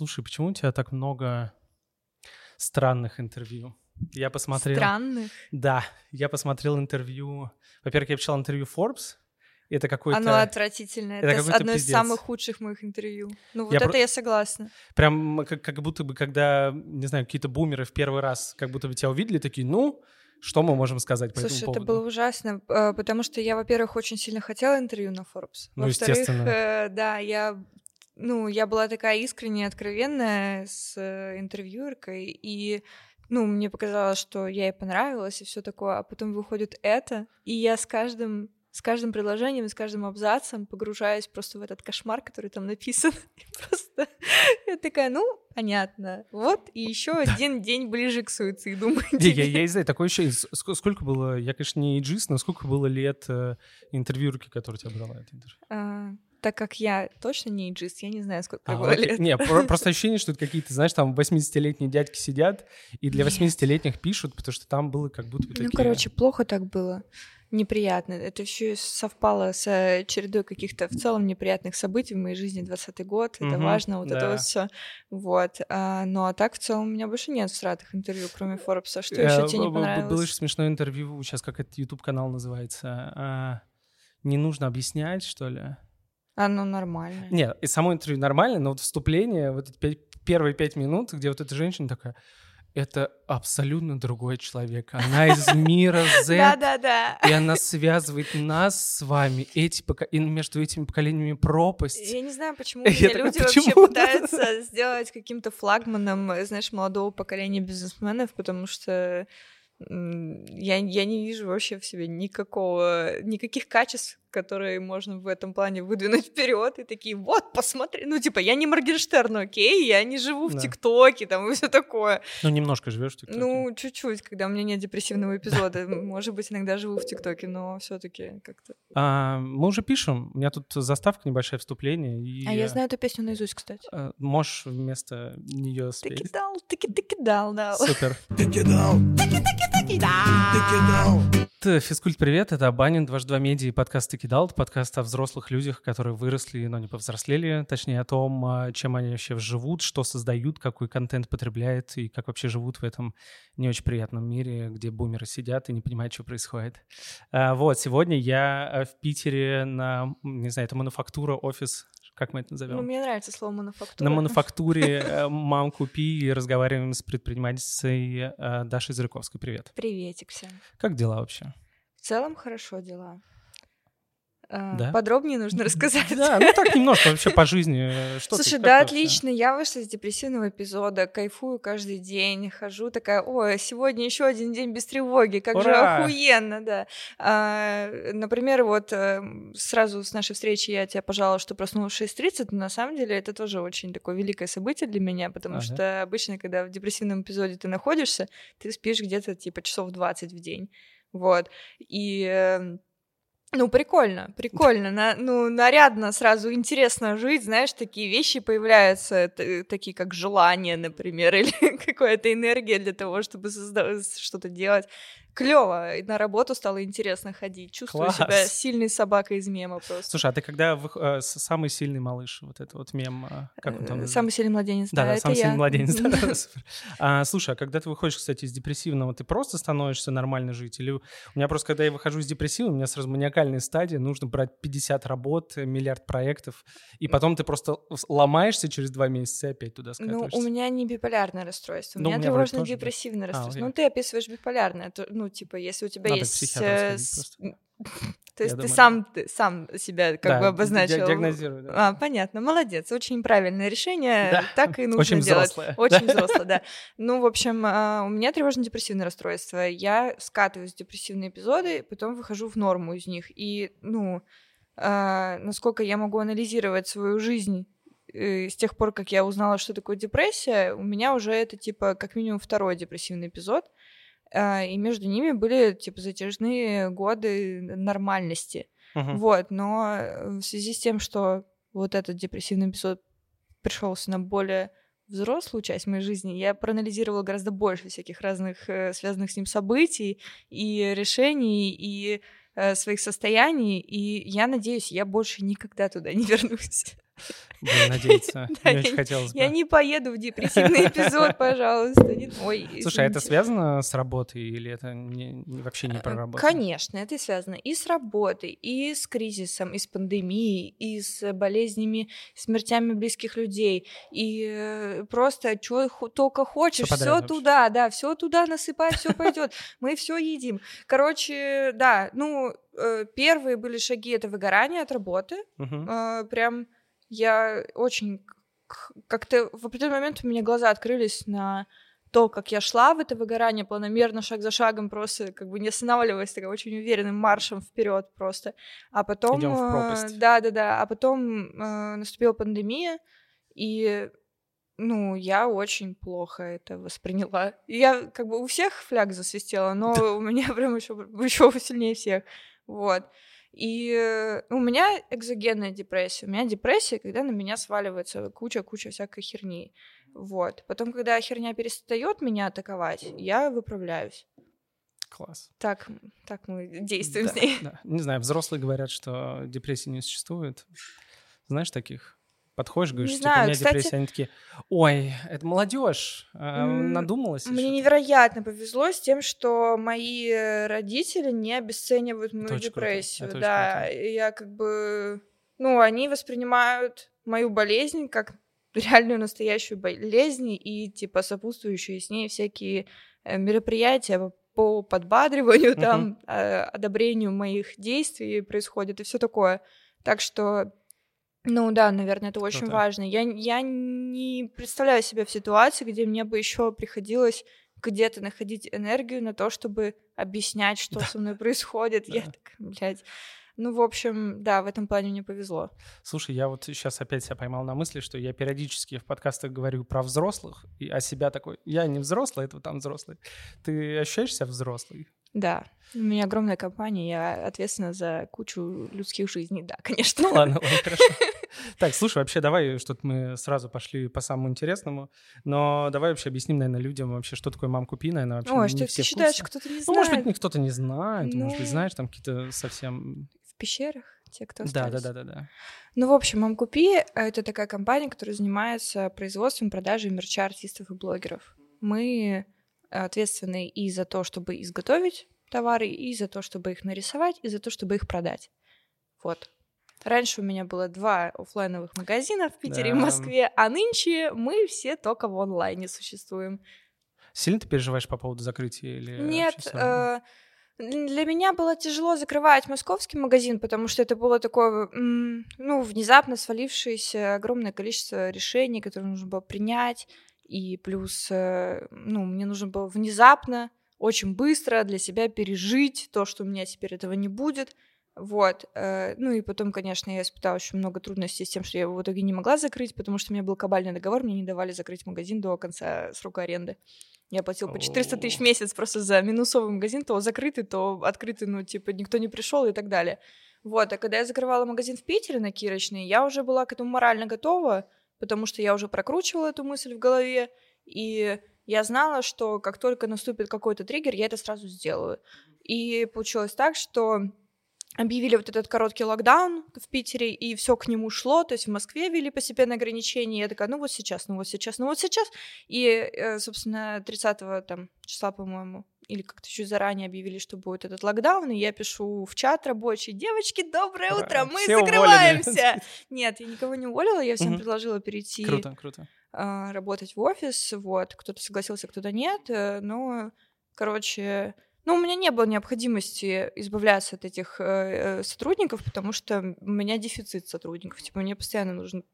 Слушай, почему у тебя так много странных интервью? Я посмотрел... Странных? Да, я посмотрел интервью... Во-первых, я почитал интервью Forbes, это какое-то... Оно отвратительное. Это, это одно пиздец. из самых худших моих интервью. Ну вот я это про... я согласна. Прям как, как будто бы, когда, не знаю, какие-то бумеры в первый раз как будто бы тебя увидели, такие, ну, что мы можем сказать по Слушай, этому поводу? это было ужасно, а, потому что я, во-первых, очень сильно хотела интервью на Forbes. Ну, естественно. Э, да, я ну, я была такая искренне откровенная с э, интервьюеркой, и ну, мне показалось, что я ей понравилась и все такое, а потом выходит это, и я с каждым с каждым предложением, с каждым абзацем погружаюсь просто в этот кошмар, который там написан. И просто я такая, ну, понятно. Вот, и еще один день ближе к суициду. Я, я не знаю, такое еще... Сколько было... Я, конечно, не иджист, но сколько было лет э, интервьюерки, которая тебя брала это интервью? Так как я точно не иджист, я не знаю, сколько а, было лет. Не, просто ощущение, что какие-то, знаешь, там 80-летние дядьки сидят и для 80-летних пишут, потому что там было как будто бы Ну, короче, плохо так было неприятно. Это еще совпало с э, чередой каких-то в целом неприятных событий в моей жизни 20 год. Это угу, важно, вот да. это вот все. Вот. А, ну а так в целом у меня больше нет всратых интервью, кроме Форбса. Что еще тебе не понравилось? Было еще смешное интервью, сейчас как этот YouTube канал называется. А, не нужно объяснять, что ли? Оно нормально. Нет, и само интервью нормально, но вот вступление, вот эти первые пять минут, где вот эта женщина такая, это абсолютно другой человек. Она из мира Z. Да-да-да. И она связывает нас с вами, эти пока... и между этими поколениями пропасть. Я не знаю, почему меня люди вообще пытаются сделать каким-то флагманом, знаешь, молодого поколения бизнесменов, потому что я, я не вижу вообще в себе никакого, никаких качеств, которые можно в этом плане выдвинуть вперед и такие, вот, посмотри, ну, типа, я не Моргенштерн, окей, я не живу в да. ТикТоке, там, и все такое. Ну, немножко живешь в ТикТоке. Ну, чуть-чуть, когда у меня нет депрессивного эпизода, может быть, иногда живу в ТикТоке, но все таки как-то... А, мы уже пишем, у меня тут заставка, небольшое вступление. И... А я знаю эту песню наизусть, кстати. А, можешь вместо нее спеть. Ты кидал, ты кидал, да. Супер. Ты кидал, ты кидал. Физкульт, привет, это Абанин, дважды два медиа и подкаст «Кидал», подкаст о взрослых людях, которые выросли, но не повзрослели, точнее о том, а, чем они вообще живут, что создают, какой контент потребляют и как вообще живут в этом не очень приятном мире, где бумеры сидят и не понимают, что происходит. А, вот, сегодня я а, в Питере на, не знаю, это мануфактура, офис как мы это назовем? Ну, мне нравится слово мануфактура. На мануфактуре э, «Мам, купи» и разговариваем с предпринимательницей э, Дашей Зыряковской. Привет. Приветик всем. Как дела вообще? В целом хорошо дела. А, да? Подробнее нужно рассказать. Да, ну так немножко вообще по жизни. Э, что Слушай, ты, да, отлично. Я вышла из депрессивного эпизода, кайфую каждый день, хожу такая, ой, сегодня еще один день без тревоги, как Ура! же охуенно, да. А, например, вот э, сразу с нашей встречи я тебя пожаловала, что проснулась в 6.30, но на самом деле это тоже очень такое великое событие для меня, потому ага. что обычно, когда в депрессивном эпизоде ты находишься, ты спишь где-то типа часов 20 в день. Вот. И эм, ну, прикольно, прикольно. На, ну, нарядно, сразу интересно жить, знаешь, такие вещи появляются, такие как желание, например, или какая-то энергия для того, чтобы создавать, что-то делать клево. На работу стало интересно ходить. Чувствую Класс. себя сильной собакой из мема просто. Слушай, а ты когда вы, э, самый сильный малыш, вот это вот мем, э, как он там? Э, самый сильный младенец, да, да, да самый я. сильный младенец, да, а, Слушай, а когда ты выходишь, кстати, из депрессивного, ты просто становишься нормально жить? Или у меня просто, когда я выхожу из депрессивного, у меня сразу маниакальная стадия, нужно брать 50 работ, миллиард проектов, и потом ты просто ломаешься через два месяца и опять туда скатываешься. Ну, у меня не биполярное расстройство, у ну, меня тревожно-депрессивное а, расстройство. Ну, ты описываешь биполярное, ну, типа, если у тебя Надо есть... То есть ты сам, ты сам себя как да, бы обозначил. Диагнозирую, да. А, понятно, молодец, очень правильное решение, да. так и нужно очень делать. Взрослое. Очень да. взрослое, да. Ну, в общем, а, у меня тревожно-депрессивное расстройство. Я скатываюсь в депрессивные эпизоды, потом выхожу в норму из них. И, ну, а, насколько я могу анализировать свою жизнь э, с тех пор, как я узнала, что такое депрессия, у меня уже это, типа, как минимум второй депрессивный эпизод. А, и между ними были, типа, затяжные годы нормальности. Uh-huh. Вот, но э, в связи с тем, что вот этот депрессивный эпизод пришелся на более взрослую часть моей жизни, я проанализировала гораздо больше всяких разных э, связанных с ним событий и решений, и э, своих состояний, и я надеюсь, я больше никогда туда не вернусь. Будем надеяться. Мне очень хотелось бы. Я не поеду в депрессивный эпизод, пожалуйста. Ой, Слушай, а это связано с работой или это вообще не про э, работу? Конечно, это связано и с работой, и с кризисом, и с пандемией, и с болезнями, смертями близких людей, и э, просто что только хочешь, все туда, да, все туда насыпай, все пойдет. Мы все едим. Короче, да, ну, э, первые были шаги это выгорание от работы. Прям я очень как-то в определенный момент у меня глаза открылись на то, как я шла в это выгорание планомерно, шаг за шагом, просто как бы не останавливаясь, такая очень уверенным маршем вперед просто. А потом... Идем в пропасть. Да, да, да. А потом э, наступила пандемия, и ну, я очень плохо это восприняла. Я как бы у всех фляг засвистела, но у меня прям еще, еще сильнее всех. Вот. И э, у меня экзогенная депрессия. У меня депрессия, когда на меня сваливается куча-куча всякой херни. Вот. Потом, когда херня перестает меня атаковать, я выправляюсь. Класс. Так, так мы действуем да, с ней. Да. Не знаю, взрослые говорят, что депрессии не существует. Знаешь таких? Подходишь, говоришь, не типа, знаю, у меня кстати... депрессия, они такие, ой, это молодежь, э, надумалась. Мне невероятно повезло с тем, что мои родители не обесценивают мою это депрессию, да, я как бы, ну, они воспринимают мою болезнь как реальную настоящую болезнь и типа сопутствующие с ней всякие э, мероприятия по подбадриванию, uh-huh. там, э, одобрению моих действий происходит и все такое. Так что ну да, наверное, это очень Круто. важно. Я, я не представляю себя в ситуации, где мне бы еще приходилось где-то находить энергию на то, чтобы объяснять, что да. со мной происходит. Да. Я так, блядь. Ну, в общем, да, в этом плане мне повезло. Слушай, я вот сейчас опять себя поймал на мысли, что я периодически в подкастах говорю про взрослых, и о себя такой, я не взрослый, это там взрослый. Ты ощущаешь себя взрослый? Да, у меня огромная компания, я ответственна за кучу людских жизней, да, конечно. Ну ладно, ладно, хорошо. Так, слушай, вообще давай, что-то мы сразу пошли по самому интересному, но давай вообще объясним, наверное, людям вообще, что такое мам купи, наверное, вообще Ой, что ты считаешь, что кто-то не знает? Ну, может быть, кто-то не знает, ну... может быть, знаешь, там какие-то совсем... В пещерах? те, кто остались. Да, да, да, да, да. Ну, в общем, Мамкупи — это такая компания, которая занимается производством, продажей мерча артистов и блогеров. Мы ответственны и за то, чтобы изготовить товары, и за то, чтобы их нарисовать, и за то, чтобы их продать. Вот. Раньше у меня было два офлайновых магазина в Питере да. и Москве, а нынче мы все только в онлайне существуем. Сильно ты переживаешь по поводу закрытия или Нет, э, для меня было тяжело закрывать московский магазин, потому что это было такое, ну, внезапно свалившееся огромное количество решений, которые нужно было принять, и плюс, э, ну, мне нужно было внезапно очень быстро для себя пережить то, что у меня теперь этого не будет. Вот. Э, ну и потом, конечно, я испытала очень много трудностей с тем, что я его в итоге не могла закрыть, потому что у меня был кабальный договор, мне не давали закрыть магазин до конца срока аренды. Я платила по 400 тысяч в месяц просто за минусовый магазин, то закрытый, то открытый, ну, типа, никто не пришел и так далее. Вот, а когда я закрывала магазин в Питере на Кирочной, я уже была к этому морально готова, потому что я уже прокручивала эту мысль в голове, и я знала, что как только наступит какой-то триггер, я это сразу сделаю. И получилось так, что объявили вот этот короткий локдаун в Питере, и все к нему шло, то есть в Москве ввели постепенное ограничение, и я такая, ну вот сейчас, ну вот сейчас, ну вот сейчас, и, э, собственно, 30 там, числа, по-моему, или как-то чуть заранее объявили, что будет этот локдаун, и я пишу в чат рабочий, девочки, доброе утро, мы Все закрываемся. Уволены. Нет, я никого не уволила, я всем предложила перейти. Круто, круто. А, работать в офис, вот, кто-то согласился, кто-то нет, э, но, короче, ну, у меня не было необходимости избавляться от этих э, э, сотрудников, потому что у меня дефицит сотрудников, типа, мне постоянно нужен,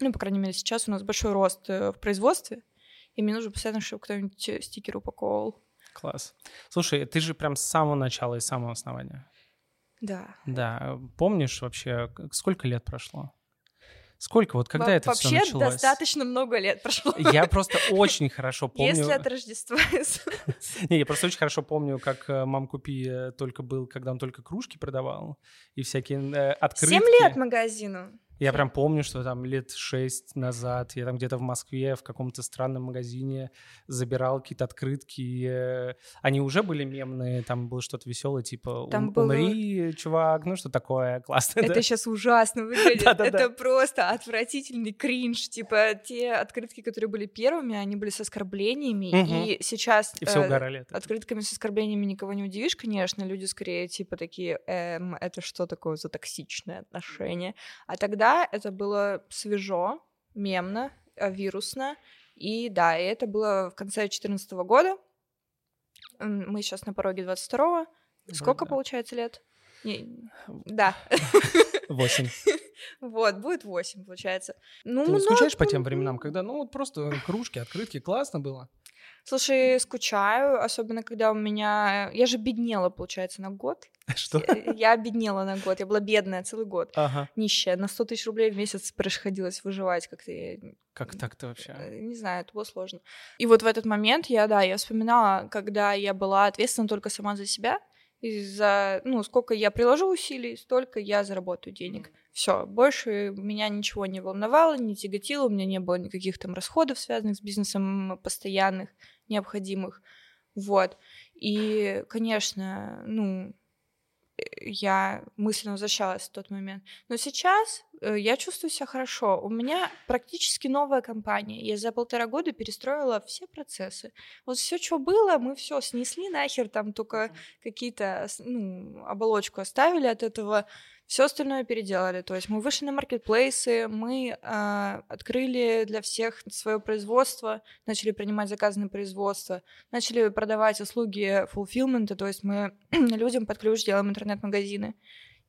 ну, по крайней мере, сейчас у нас большой рост в производстве, и мне нужно постоянно, чтобы кто-нибудь стикер упаковывал. Класс. Слушай, ты же прям с самого начала и с самого основания. Да. Да. Помнишь вообще, сколько лет прошло? Сколько? Вот когда Во- это все началось? Вообще достаточно много лет прошло. Я просто очень хорошо помню... Если от Рождества. Не, я просто очень хорошо помню, как э, «Мам, купи» э, только был, когда он только кружки продавал и всякие э, открытки. Семь лет магазину. Я прям помню, что там лет шесть назад я там где-то в Москве в каком-то странном магазине забирал какие-то открытки. Э, они уже были мемные, там было что-то веселое, типа там было... «Умри, чувак», ну что такое классное. Это да? сейчас ужасно выглядит. Это просто отвратительный кринж. Типа те открытки, которые были первыми, они были с оскорблениями, и сейчас... И все э, угорали. Открытками с оскорблениями никого не удивишь, конечно. Люди скорее типа такие, эм, это что такое за токсичное отношение? А тогда это было свежо, мемно, э, вирусно. И да, и это было в конце 2014 года. Мы сейчас на пороге 22-го. Сколько да. получается лет? Не... Да. Восемь. Вот, будет восемь, получается. Ну, Ты скучаешь по тем временам, когда, ну, вот просто кружки, открытки, классно было? Слушай, скучаю, особенно когда у меня... Я же беднела, получается, на год. Что? Я обеднела на год, я была бедная целый год, ага. нищая. На 100 тысяч рублей в месяц приходилось выживать как-то. Как так-то вообще? Э, не знаю, это было сложно. И вот в этот момент я, да, я вспоминала, когда я была ответственна только сама за себя, и за, ну, сколько я приложу усилий, столько я заработаю денег. Все, больше меня ничего не волновало, не тяготило, у меня не было никаких там расходов, связанных с бизнесом, постоянных, необходимых. Вот. И, конечно, ну, я мысленно возвращалась в тот момент. Но сейчас э, я чувствую себя хорошо. У меня практически новая компания. Я за полтора года перестроила все процессы. Вот все, что было, мы все снесли нахер, там только какие-то ну, оболочку оставили от этого все остальное переделали. То есть мы вышли на маркетплейсы, мы э, открыли для всех свое производство, начали принимать заказы на производство, начали продавать услуги fulfillment, то есть мы людям под ключ делаем интернет-магазины.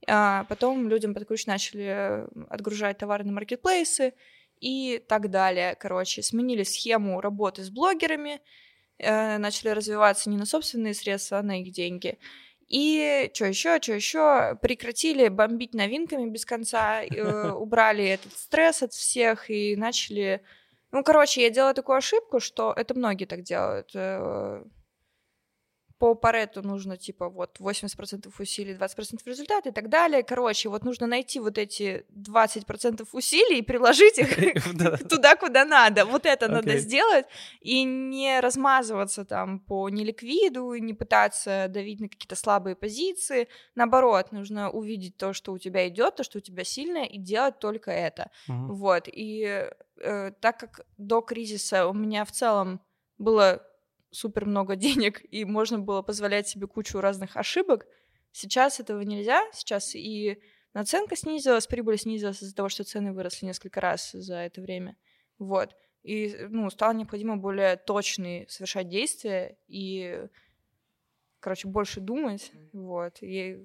А потом людям под ключ начали отгружать товары на маркетплейсы и так далее. Короче, сменили схему работы с блогерами, э, начали развиваться не на собственные средства, а на их деньги. И что еще, что еще, прекратили бомбить новинками без конца, э, убрали этот стресс от всех и начали... Ну, короче, я делала такую ошибку, что это многие так делают. Э, по Парету нужно, типа, вот 80% усилий, 20% результата и так далее. Короче, вот нужно найти вот эти 20% усилий и приложить их туда, куда надо. Вот это надо сделать и не размазываться там по неликвиду, не пытаться давить на какие-то слабые позиции. Наоборот, нужно увидеть то, что у тебя идет, то, что у тебя сильное, и делать только это. Вот. И э, так как до кризиса у меня в целом было супер много денег, и можно было позволять себе кучу разных ошибок. Сейчас этого нельзя, сейчас и наценка снизилась, прибыль снизилась из-за того, что цены выросли несколько раз за это время. Вот. И, ну, стало необходимо более точные совершать действия и, короче, больше думать, вот. И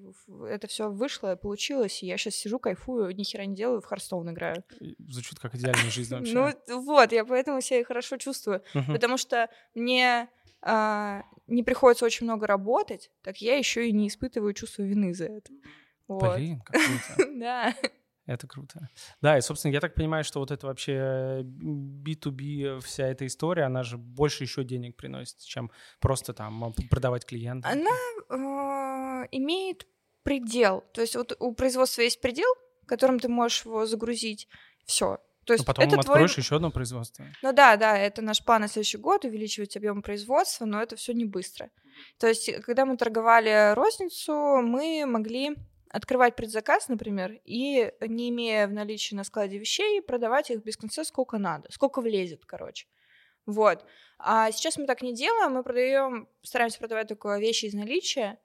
это все вышло, получилось, и я сейчас сижу, кайфую, ни хера не делаю, в Харстоун играю. Звучит как идеальная жизнь вообще. Ну, вот, я поэтому себя хорошо чувствую, потому что мне а, не приходится очень много работать, так я еще и не испытываю чувство вины за это. Вот. Блин, как круто. Да. Это круто. Да, и, собственно, я так понимаю, что вот это вообще B2B, вся эта история, она же больше еще денег приносит, чем просто там продавать клиентам. Она э, имеет предел. То есть вот у производства есть предел, которым ты можешь его загрузить. Все, то есть Но потом это откроешь твой... еще одно производство. Ну да, да, это наш план на следующий год, увеличивать объем производства, но это все не быстро. То есть, когда мы торговали розницу, мы могли открывать предзаказ, например, и не имея в наличии на складе вещей, продавать их без конца сколько надо, сколько влезет, короче. Вот. А сейчас мы так не делаем, мы продаем, стараемся продавать только вещи из наличия,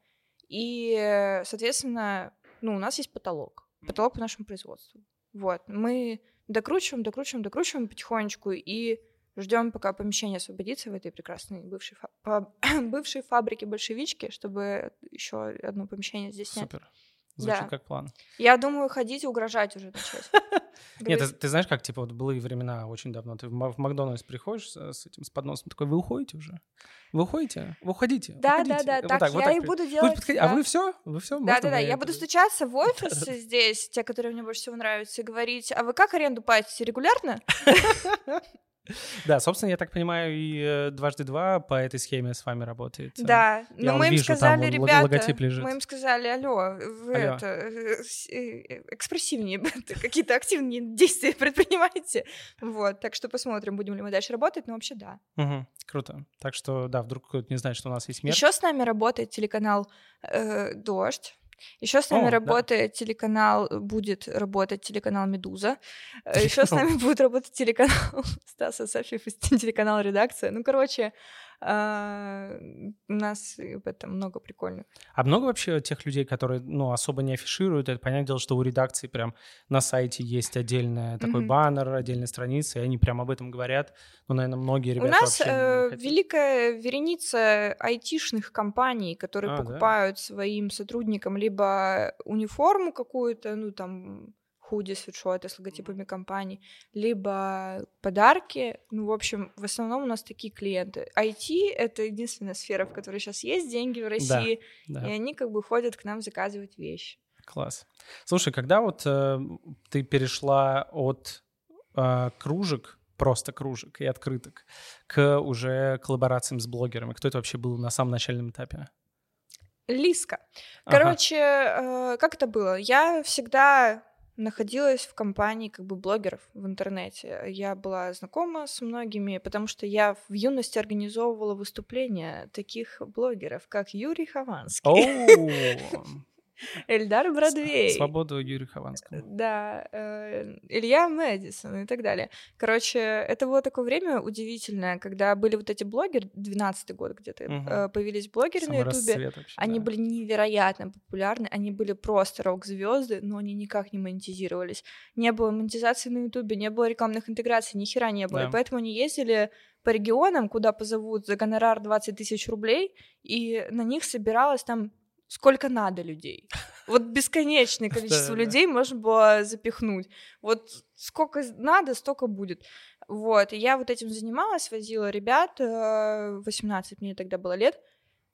и, соответственно, ну, у нас есть потолок, потолок по нашему производству. Вот. Мы докручиваем, докручиваем, докручиваем потихонечку и ждем, пока помещение освободится в этой прекрасной бывшей, фа- бывшей фабрике большевички, чтобы еще одно помещение здесь. Супер. Звучит да. как план. Я думаю, ходить и угрожать уже начать. Нет, ты, ты знаешь, как, типа, вот были времена очень давно, ты в, Макдональдс приходишь с, с этим, с подносом, такой, вы уходите уже? Вы уходите? Вы уходите? Да, уходите. да, да, вот так, так я вот так, и буду делать. Подходи, да. А вы все? Вы все? Да, да, да, я буду стучаться в офис здесь, те, которые мне больше всего нравятся, и говорить, а вы как аренду платите регулярно? Да, собственно, я так понимаю, и э, дважды два по этой схеме с вами работает. Да, но мы им сказали, ребята, мы им сказали, алло, вы это э, э, экспрессивнее, какие-то активные действия предпринимаете. Вот, так что посмотрим, будем ли мы дальше работать, но вообще да. Круто. Так что, да, вдруг кто-то не знает, что у нас есть мерч. Еще с нами работает телеканал «Дождь». Еще с нами О, работает да. телеканал, будет работать телеканал Медуза. Еще с нами будет работать телеканал Стаса Софьев, телеканал Редакция. Ну, короче, а, у нас в этом много прикольных. А много вообще тех людей, которые, ну, особо не афишируют? Это понятное дело, что у редакции прям на сайте есть отдельный такой mm-hmm. баннер, отдельная страница, и они прям об этом говорят. Ну, наверное, многие ребята У нас э, великая вереница айтишных компаний, которые а, покупают да? своим сотрудникам либо униформу какую-то, ну, там худи, свитшоты с логотипами компаний, либо подарки. Ну, в общем, в основном у нас такие клиенты. IT — это единственная сфера, в которой сейчас есть деньги в России, да, да. и они как бы ходят к нам заказывать вещи. Класс. Слушай, когда вот э, ты перешла от э, кружек, просто кружек и открыток, к уже коллаборациям с блогерами, кто это вообще был на самом начальном этапе? Лиска. Короче, ага. э, как это было? Я всегда находилась в компании как бы блогеров в интернете. Я была знакома с многими, потому что я в юности организовывала выступления таких блогеров, как Юрий Хованский. Эльдар Бродвей. Свободу Юрию Хованскому. Да, э, Илья Мэдисон и так далее. Короче, это было такое время удивительное, когда были вот эти блогеры, 12-й год где-то угу. появились блогеры Самый на Ютубе. Они да. были невероятно популярны, они были просто рок-звезды, но они никак не монетизировались. Не было монетизации на Ютубе, не было рекламных интеграций, ни хера не было. Да. Поэтому они ездили по регионам, куда позовут за гонорар 20 тысяч рублей, и на них собиралось там сколько надо людей. Вот бесконечное количество людей можно было запихнуть. Вот сколько надо, столько будет. Вот, и я вот этим занималась, возила ребят, 18 э, мне тогда было лет,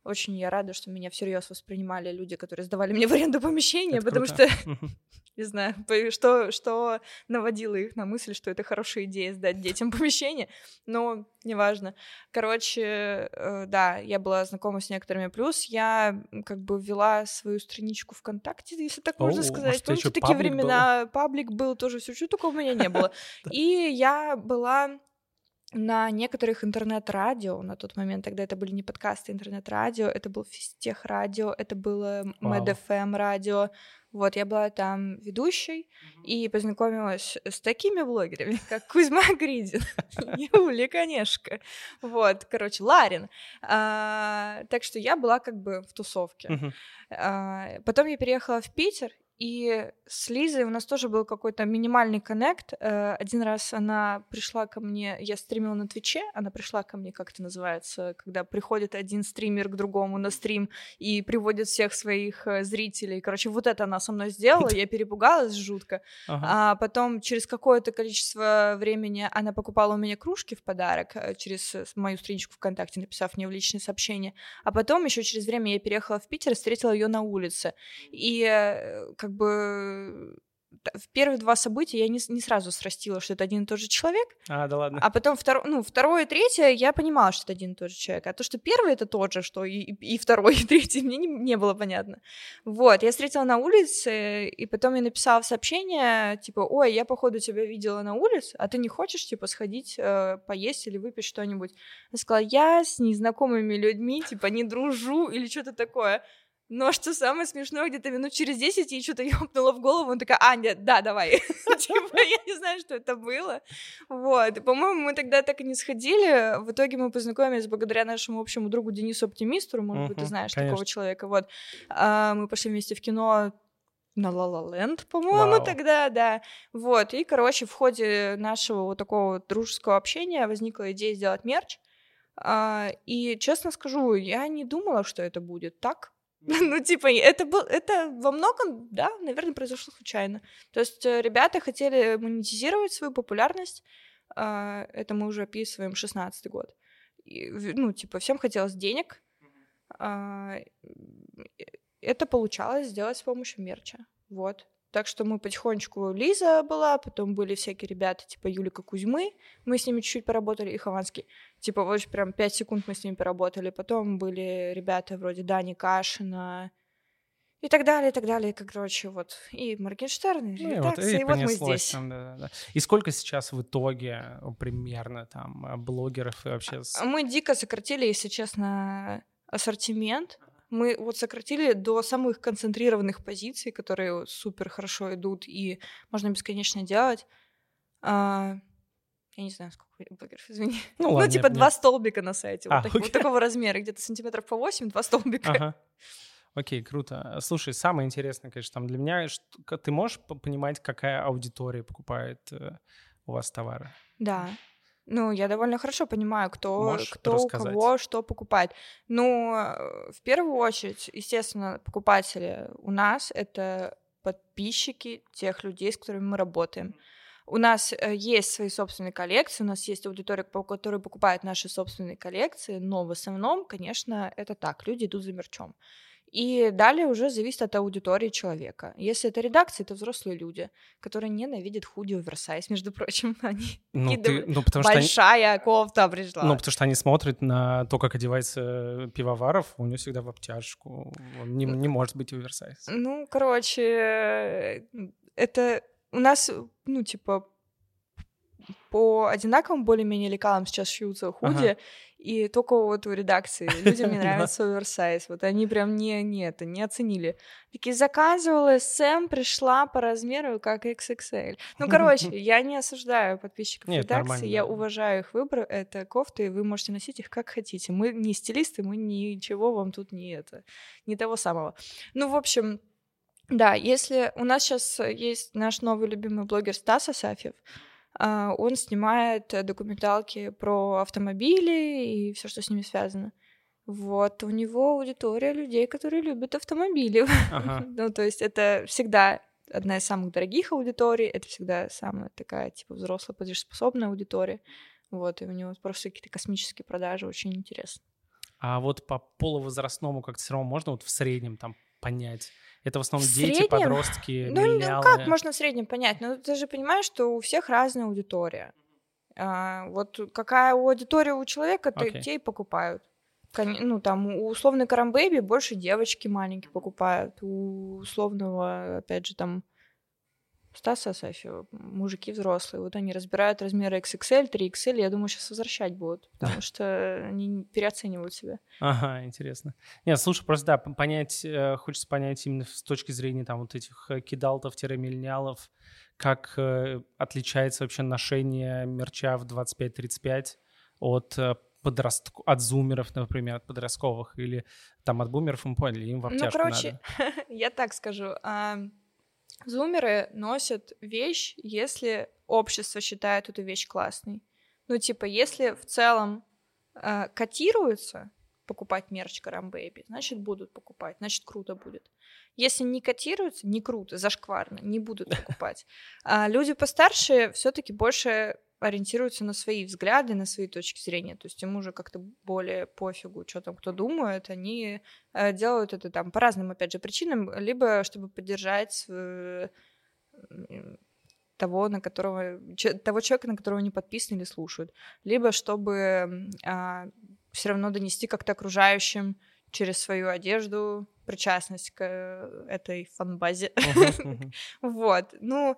очень я рада, что меня всерьез воспринимали люди, которые сдавали мне в аренду помещения, это потому круто. что, не знаю, что, что наводило их на мысль, что это хорошая идея сдать детям помещение, но неважно. Короче, э, да, я была знакома с некоторыми, плюс я как бы вела свою страничку ВКонтакте, если так можно сказать. Помните, такие времена, паблик был тоже, все, что такого у меня не было. И я была на некоторых интернет-радио на тот момент, тогда это были не подкасты, интернет-радио, это был физтех радио, это было MedFM радио. Вот, я была там ведущей mm-hmm. и познакомилась с такими блогерами, как Кузьма Гридин, Юля Конешка, вот, короче, Ларин. А, так что я была как бы в тусовке. Mm-hmm. А, потом я переехала в Питер, и с Лизой у нас тоже был какой-то минимальный коннект. Э, один раз она пришла ко мне, я стримила на Твиче, она пришла ко мне, как это называется, когда приходит один стример к другому на стрим и приводит всех своих э, зрителей. Короче, вот это она со мной сделала, я перепугалась жутко. Ага. А потом через какое-то количество времени она покупала у меня кружки в подарок э, через мою страничку ВКонтакте, написав мне в личное сообщение. А потом еще через время я переехала в Питер, встретила ее на улице. И как как бы в первые два события я не, не сразу срастила, что это один и тот же человек. А, да ладно. А потом втор, ну, второе и третье я понимала, что это один и тот же человек. А то, что первый это тот же, что и, и второй, и третий, мне не, не было понятно. Вот, я встретила на улице, и потом я написала сообщение, типа, ой, я, походу, тебя видела на улице, а ты не хочешь, типа, сходить э, поесть или выпить что-нибудь? Она сказала, я с незнакомыми людьми, типа, не дружу или что-то такое. Но что самое смешное, где-то минут через 10 ей что-то ёбнуло в голову, он такая, а, нет, да, давай. Типа, я не знаю, что это было. Вот, по-моему, мы тогда так и не сходили. В итоге мы познакомились благодаря нашему общему другу Денису Оптимисту, может быть, ты знаешь такого человека, вот. А, мы пошли вместе в кино на La La Land, по-моему, тогда, да. Вот, и, короче, в ходе нашего вот такого дружеского общения возникла идея сделать мерч. А, и, честно скажу, я не думала, что это будет так. Ну, типа, это был, это во многом, да, наверное, произошло случайно. То есть э, ребята хотели монетизировать свою популярность, а, это мы уже описываем 16-й год. И, ну, типа, всем хотелось денег. А, это получалось сделать с помощью мерча. Вот. Так что мы потихонечку... Лиза была, потом были всякие ребята, типа Юлика Кузьмы, мы с ними чуть-чуть поработали, и Хованский. Типа вот прям пять секунд мы с ними поработали. Потом были ребята вроде Дани Кашина, и так далее, и так далее, как короче, вот, и Моргенштерн, и ну, редакция, и, вот, и, и вот мы здесь. Там, да, да. И сколько сейчас в итоге примерно там блогеров и вообще? Мы дико сократили, если честно, ассортимент. Мы вот сократили до самых концентрированных позиций, которые супер хорошо идут и можно бесконечно делать. А, я не знаю, сколько блогеров, извини. Ну, ну ладно, ну типа нет, два нет. столбика на сайте, а, вот, так, вот такого размера, где-то сантиметров по 8, два столбика. Ага. Окей, круто. Слушай, самое интересное, конечно, там для меня, что, ты можешь понимать, какая аудитория покупает э, у вас товары? Да. Ну, я довольно хорошо понимаю, кто, кто у кого что покупает. Ну, э, в первую очередь, естественно, покупатели у нас — это подписчики тех людей, с которыми мы работаем. У нас э, есть свои собственные коллекции, у нас есть аудитория, которая покупает наши собственные коллекции, но в основном, конечно, это так, люди идут за мерчом. И далее уже зависит от аудитории человека. Если это редакция, это взрослые люди, которые ненавидят худи оверсайз, между прочим. Они ну, ты, ну, потому большая они... кофта пришла. Ну, потому что они смотрят на то, как одевается пивоваров, у него всегда в обтяжку. Он не, не может быть оверсайз. Ну, короче, это у нас, ну, типа, по одинаковым более-менее лекалам сейчас шьются худи, ага. И только вот у редакции людям не нравится оверсайз. Вот они прям не, не это, не оценили. Такие, заказывала СМ, пришла по размеру как XXL. Ну, короче, я не осуждаю подписчиков Нет, редакции, я уважаю их выбор, это кофты, и вы можете носить их как хотите. Мы не стилисты, мы ничего вам тут не это, не того самого. Ну, в общем, да, если у нас сейчас есть наш новый любимый блогер Стас Асафьев, он снимает э, документалки про автомобили и все, что с ними связано. Вот, у него аудитория людей, которые любят автомобили. Ага. ну, то есть это всегда одна из самых дорогих аудиторий, это всегда самая такая, типа, взрослая, платежеспособная аудитория. Вот, и у него просто какие-то космические продажи, очень интересно. А вот по полувозрастному как-то все равно можно вот в среднем там понять, это в основном в дети, среднем? подростки, ну, ну, как можно в среднем понять? Ну, ты же понимаешь, что у всех разная аудитория. А, вот какая аудитория у человека, okay. те и покупают. Ну, там, у условной Карамбэби больше девочки маленькие покупают. У условного, опять же, там, Стаса Асафьева, мужики взрослые, вот они разбирают размеры XXL, 3XL, я думаю, сейчас возвращать будут, потому что они переоценивают себя. Ага, интересно. Нет, слушай, просто да, понять, э, хочется понять именно с точки зрения там вот этих э, кидалтов-миллениалов, как э, отличается вообще ношение мерча в 25-35 от подраст... от зумеров, например, от подростковых, или там от бумеров, мы поняли, им в обтяжку Ну, короче, надо. я так скажу, Зумеры носят вещь, если общество считает эту вещь классной. Ну, типа, если в целом э, котируются покупать мерч Карамбэйби, значит, будут покупать, значит, круто будет. Если не котируются, не круто, зашкварно, не будут покупать. А люди постарше все таки больше ориентируются на свои взгляды, на свои точки зрения. То есть им уже как-то более пофигу, что там кто думает. Они э, делают это там по разным, опять же, причинам, либо чтобы поддержать э, того, на которого, того человека, на которого они подписаны или слушают, либо чтобы а, все равно донести как-то окружающим через свою одежду причастность к э, этой фанбазе. Вот. Ну,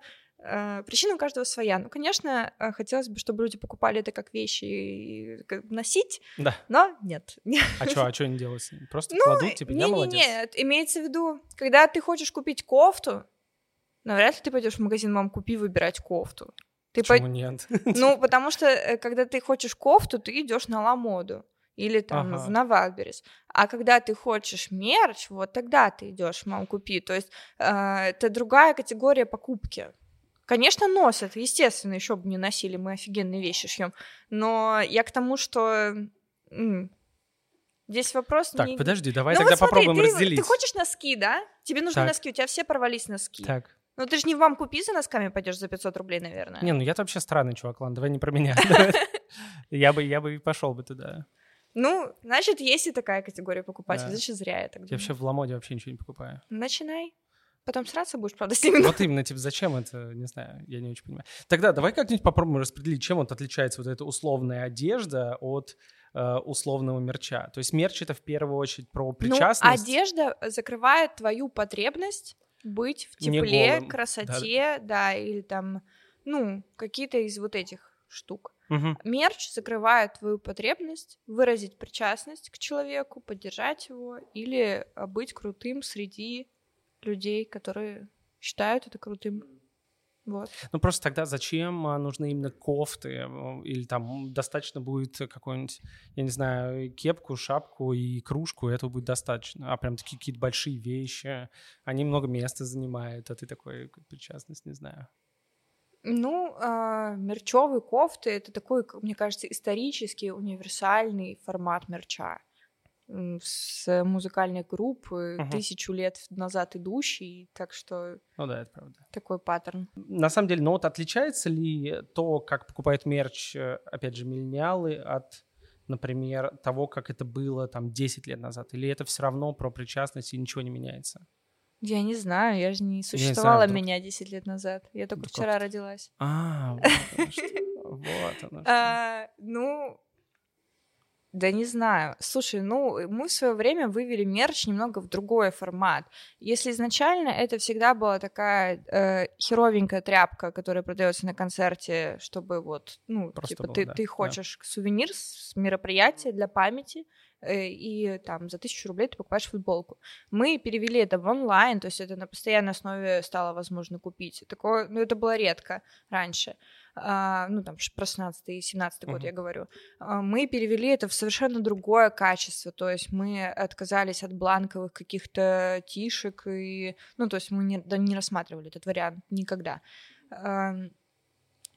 причина у каждого своя. Ну, конечно, э, хотелось бы, чтобы люди покупали это как вещи и носить, да. но нет. А что, а что они делают? Просто ну, кладут, типа, я не, молодец? Нет, имеется в виду, когда ты хочешь купить кофту, навряд ли ты пойдешь в магазин, мам, купи, выбирать кофту. Ты Почему по... нет? Ну, потому что, э, когда ты хочешь кофту, ты идешь на ламоду или там ага. в Навальберес. А когда ты хочешь мерч, вот тогда ты идешь, мам, купи. То есть э, это другая категория покупки. Конечно, носят, естественно, еще бы не носили, мы офигенные вещи шьем. Но я к тому, что здесь вопрос. Так, не... подожди, давай ну, тогда вот смотри, попробуем ты, разделить. Ты хочешь носки, да? Тебе нужны так. носки, у тебя все порвались носки. Так. Ну ты же не вам купи за носками пойдешь за 500 рублей, наверное. Не, ну я-то вообще странный чувак, ладно, давай не про меня. Я бы, я бы пошел бы туда. Ну, значит, есть и такая категория покупателей, значит, зря я так Я вообще в Ламоде вообще ничего не покупаю. Начинай. Потом сраться будешь, правда, с ними. Вот именно, типа, зачем это, не знаю, я не очень понимаю. Тогда давай как-нибудь попробуем распределить, чем вот отличается вот эта условная одежда от э, условного мерча. То есть мерч это в первую очередь про ну, причастность. Ну, одежда закрывает твою потребность быть в тепле, красоте, да. да, или там, ну, какие-то из вот этих штук. Угу. Мерч закрывает твою потребность выразить причастность к человеку, поддержать его или быть крутым среди людей, которые считают это крутым. Вот. Ну просто тогда зачем а, нужны именно кофты? Или там достаточно будет какой-нибудь, я не знаю, кепку, шапку и кружку, и этого будет достаточно. А прям такие какие-то большие вещи, они много места занимают, а ты такой причастность, не знаю. Ну, э, мерчевые кофты — это такой, мне кажется, исторический универсальный формат мерча с музыкальной группы uh-huh. тысячу лет назад идущий, так что... Ну да, это правда. Такой паттерн. На самом деле, ну вот отличается ли то, как покупают мерч, э, опять же, миллениалы от, например, того, как это было там 10 лет назад? Или это все равно про причастность и ничего не меняется? Я не знаю, я же не существовала не знаю, меня 10 лет назад. Я только вчера родилась. А, вот оно что. А, ну, да не знаю. Слушай, ну, мы в свое время вывели мерч немного в другой формат. Если изначально это всегда была такая э, херовенькая тряпка, которая продается на концерте, чтобы вот, ну, Просто типа, был, ты, да, ты хочешь да. сувенир с мероприятия для памяти, Э, и там за тысячу рублей ты покупаешь футболку. Мы перевели это в онлайн, то есть это на постоянной основе стало возможно купить. Такое, ну, это было редко раньше. Ну, там, про 16 и 17 год uh-huh. я говорю. А, мы перевели это в совершенно другое качество, то есть мы отказались от бланковых каких-то тишек, и, ну, то есть мы не, да, не рассматривали этот вариант никогда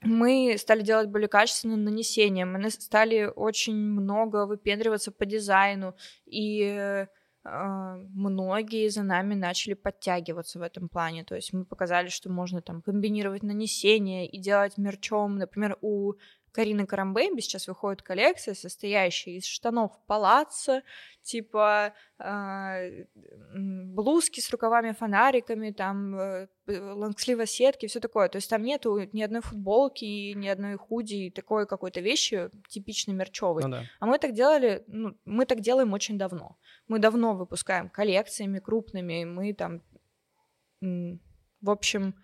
мы стали делать более качественное нанесение, мы стали очень много выпендриваться по дизайну, и э, многие за нами начали подтягиваться в этом плане. То есть мы показали, что можно там комбинировать нанесение и делать мерчом. Например, у Карины Карамбейби сейчас выходит коллекция, состоящая из штанов палаца, типа э, блузки с рукавами-фонариками, там э, лонгслива сетки, все такое. То есть там нету ни одной футболки, ни одной худи, такой какой-то вещи типичной мерчевой. Ну, да. А мы так делали, ну, мы так делаем очень давно. Мы давно выпускаем коллекциями крупными, мы там, в общем,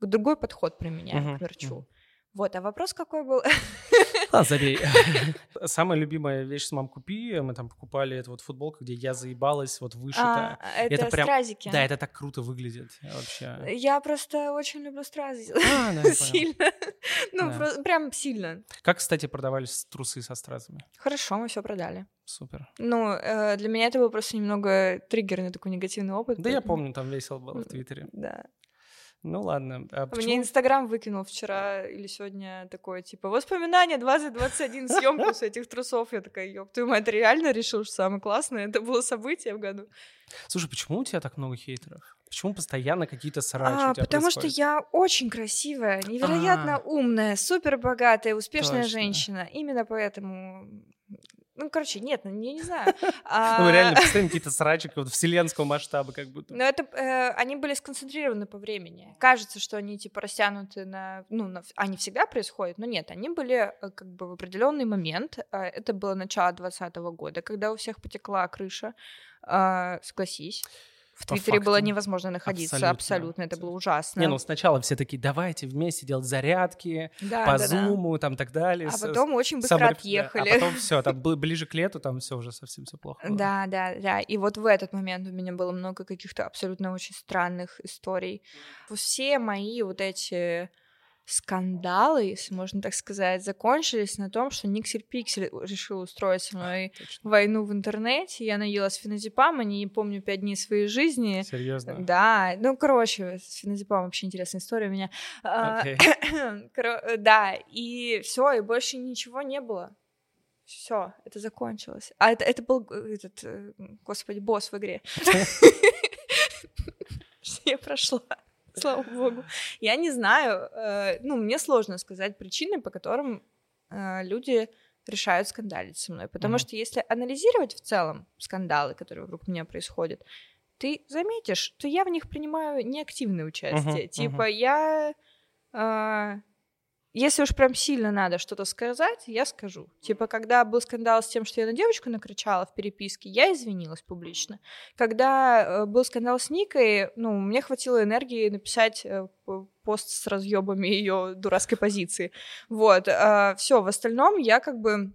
другой подход применяем uh-huh, к мерчу. Uh-huh. Вот, а вопрос какой был? А, забей. Самая любимая вещь с мам купи. Мы там покупали эту вот футболку, где я заебалась, вот вышитая. А, это, это прям, стразики. Да, это так круто выглядит вообще. Я просто очень люблю стразы. А, да, сильно. Ну, да. просто, прям сильно. Как, кстати, продавались трусы со стразами? Хорошо, мы все продали. Супер. Ну, э, для меня это был просто немного триггерный такой негативный опыт. Да, поэтому... я помню, там весело было в Твиттере. Да. Ну ладно. А почему... Мне Инстаграм выкинул вчера или сегодня такое, типа, воспоминания 2021, съемку с этих трусов. Я такая, ёб твою мать, реально решил, что самое классное это было событие в году. Слушай, почему у тебя так много хейтеров? Почему постоянно какие-то срачи а, Потому происходят? что я очень красивая, невероятно А-а-а. умная, супер богатая, успешная Точно. женщина. Именно поэтому ну, короче, нет, ну, я не знаю. Ну, реально, представим какие-то срачи вот вселенского масштаба как будто. Но это, э, они были сконцентрированы по времени. Кажется, что они, типа, растянуты на... Ну, они всегда происходят, но нет, они были э, как бы в определенный момент. Э, это было начало 2020 года, когда у всех потекла крыша. Согласись. В Твиттере было невозможно находиться, абсолютно. абсолютно. Это было ужасно. Не, ну сначала все такие, давайте вместе делать зарядки да, по да, зуму, да. там так далее. А потом очень быстро Сам... отъехали. Да, а потом все, там ближе к лету, там все уже совсем все плохо. Было. Да, да, да. И вот в этот момент у меня было много каких-то абсолютно очень странных историй. Все мои вот эти скандалы, если можно так сказать, закончились на том, что Никсель Пиксель решил устроить со мной а, войну в интернете. Я наелась феназепама, не помню пять дней своей жизни. Серьезно? Да, ну, короче, с феназепамом вообще интересная история у меня. Okay. А, да, и все, и больше ничего не было. Все, это закончилось. А это, это был э, этот, э, господи, босс в игре. Я прошла. слава богу. Я не знаю, э, ну, мне сложно сказать причины, по которым э, люди решают скандалить со мной. Потому mm-hmm. что если анализировать в целом скандалы, которые вокруг меня происходят, ты заметишь, что я в них принимаю неактивное участие. Uh-huh, типа uh-huh. я... Если уж прям сильно надо что-то сказать, я скажу. Типа, когда был скандал с тем, что я на девочку накричала в переписке, я извинилась публично. Когда э, был скандал с Никой, ну, мне хватило энергии написать э, пост с разъебами ее дурацкой позиции. Вот. А все, в остальном я как бы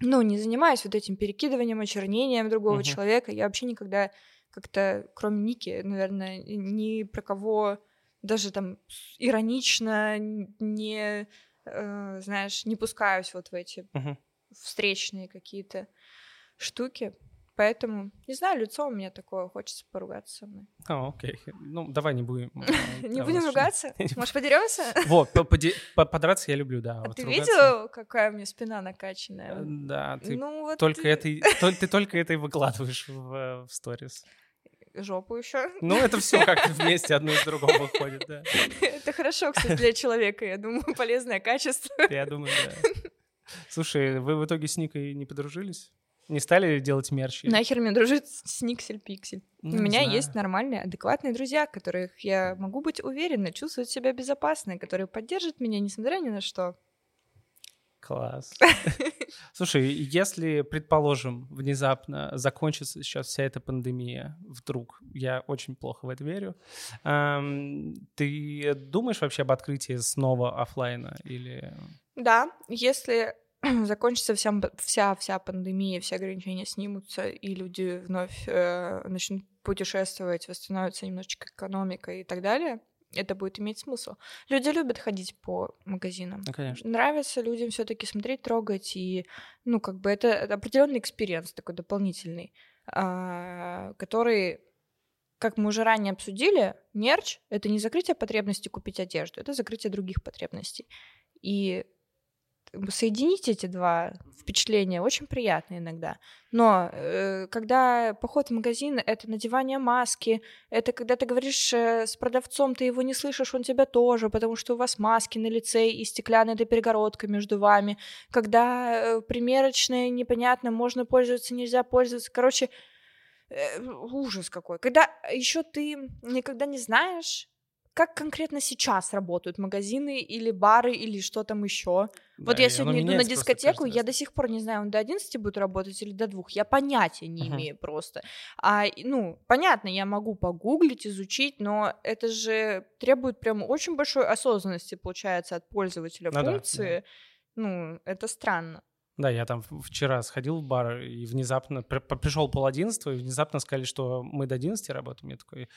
ну, не занимаюсь вот этим перекидыванием, очернением другого uh-huh. человека. Я вообще никогда как-то, кроме Ники, наверное, ни про кого даже там иронично не, э, знаешь, не пускаюсь вот в эти uh-huh. встречные какие-то штуки. Поэтому, не знаю, лицо у меня такое, хочется поругаться со мной. А, окей. Ну, давай не будем. Не будем ругаться? Может, подеремся? Вот, подраться я люблю, да. Ты видел, какая у меня спина накачанная? Э, да, ты ну только ты только этой выкладываешь в сторис жопу еще. Ну, это все как-то вместе одно из другого выходит, да. Это хорошо, кстати, для человека, я думаю, полезное качество. Я думаю, да. Слушай, вы в итоге с Никой не подружились? Не стали делать мерч? Нахер мне дружит с Никсель Пиксель. Не У меня знаю. есть нормальные, адекватные друзья, которых я могу быть уверена, чувствовать себя безопасно, которые поддержат меня, несмотря ни на что. Класс. Слушай, если, предположим, внезапно закончится сейчас вся эта пандемия, вдруг, я очень плохо в это верю, ты думаешь вообще об открытии снова офлайна или... Да, если закончится вся, вся, вся пандемия, все ограничения снимутся, и люди вновь э, начнут путешествовать, восстановится немножечко экономика и так далее, это будет иметь смысл. Люди любят ходить по магазинам. Ну, конечно. Нравится людям все-таки смотреть, трогать, и, ну, как бы это определенный experience такой дополнительный, а, который, как мы уже ранее обсудили, мерч — это не закрытие потребности купить одежду, это закрытие других потребностей. И соединить эти два впечатления очень приятно иногда. Но э, когда поход в магазин — это надевание маски, это когда ты говоришь э, с продавцом, ты его не слышишь, он тебя тоже, потому что у вас маски на лице и стеклянная эта перегородка между вами. Когда э, примерочная непонятно, можно пользоваться, нельзя пользоваться. Короче, э, ужас какой. Когда еще ты никогда не знаешь, как конкретно сейчас работают магазины или бары или что там еще? Да, вот я сегодня иду на дискотеку, я до сих пор не знаю, он до 11 будет работать или до 2. Я понятия не uh-huh. имею просто. А, ну, понятно, я могу погуглить, изучить, но это же требует прям очень большой осознанности, получается, от пользователя ну, функции. Да, да. Ну, это странно. Да, я там вчера сходил в бар, и внезапно пришел пол одиннадцатого, и внезапно сказали, что мы до 11 работаем. Я такой,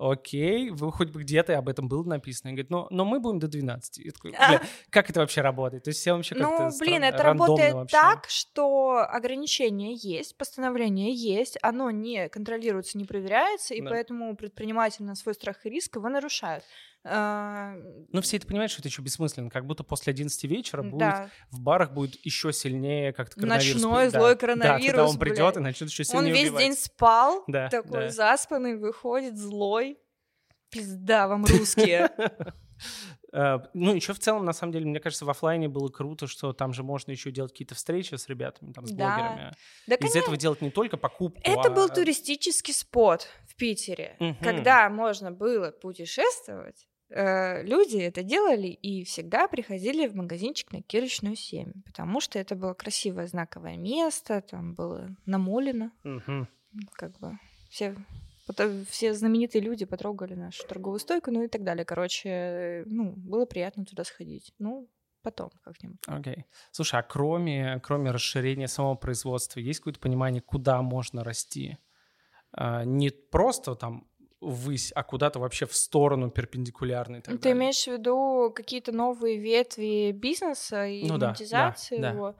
окей, вы хоть бы где-то об этом было написано. Он говорит, но, но мы будем до 12. Я такой, бля, как это вообще работает? То есть все вообще как-то Ну, блин, это работает вообще. так, что ограничения есть, постановление есть, оно не контролируется, не проверяется, и да. поэтому предприниматели на свой страх и риск его нарушают. А, ну, все это понимают, что это еще бессмысленно. Как будто после 11 вечера будет да. в барах будет еще сильнее как-то коронавирус. Ночной да. злой коронавирус. Да, когда он придет и начнет еще сильнее Он весь убивать. день спал, да, такой да. заспанный, выходит злой. Пизда вам русские. Э, ну, еще в целом, на самом деле, мне кажется, в офлайне было круто, что там же можно еще делать какие-то встречи с ребятами, там, с да. блогерами. Да, Из этого делать не только покупку. Это а... был туристический спот в Питере, угу. когда можно было путешествовать. Э, люди это делали и всегда приходили в магазинчик на Кирочную 7, потому что это было красивое знаковое место, там было намолено, угу. как бы все все знаменитые люди потрогали нашу торговую стойку, ну и так далее. Короче, ну, было приятно туда сходить. Ну, потом как-нибудь. Окей. Okay. Слушай, а кроме, кроме расширения самого производства, есть какое-то понимание, куда можно расти? А, не просто там ввысь, а куда-то вообще в сторону перпендикулярной. Ты далее. имеешь в виду какие-то новые ветви бизнеса и ну, монетизации да, да, его? Да.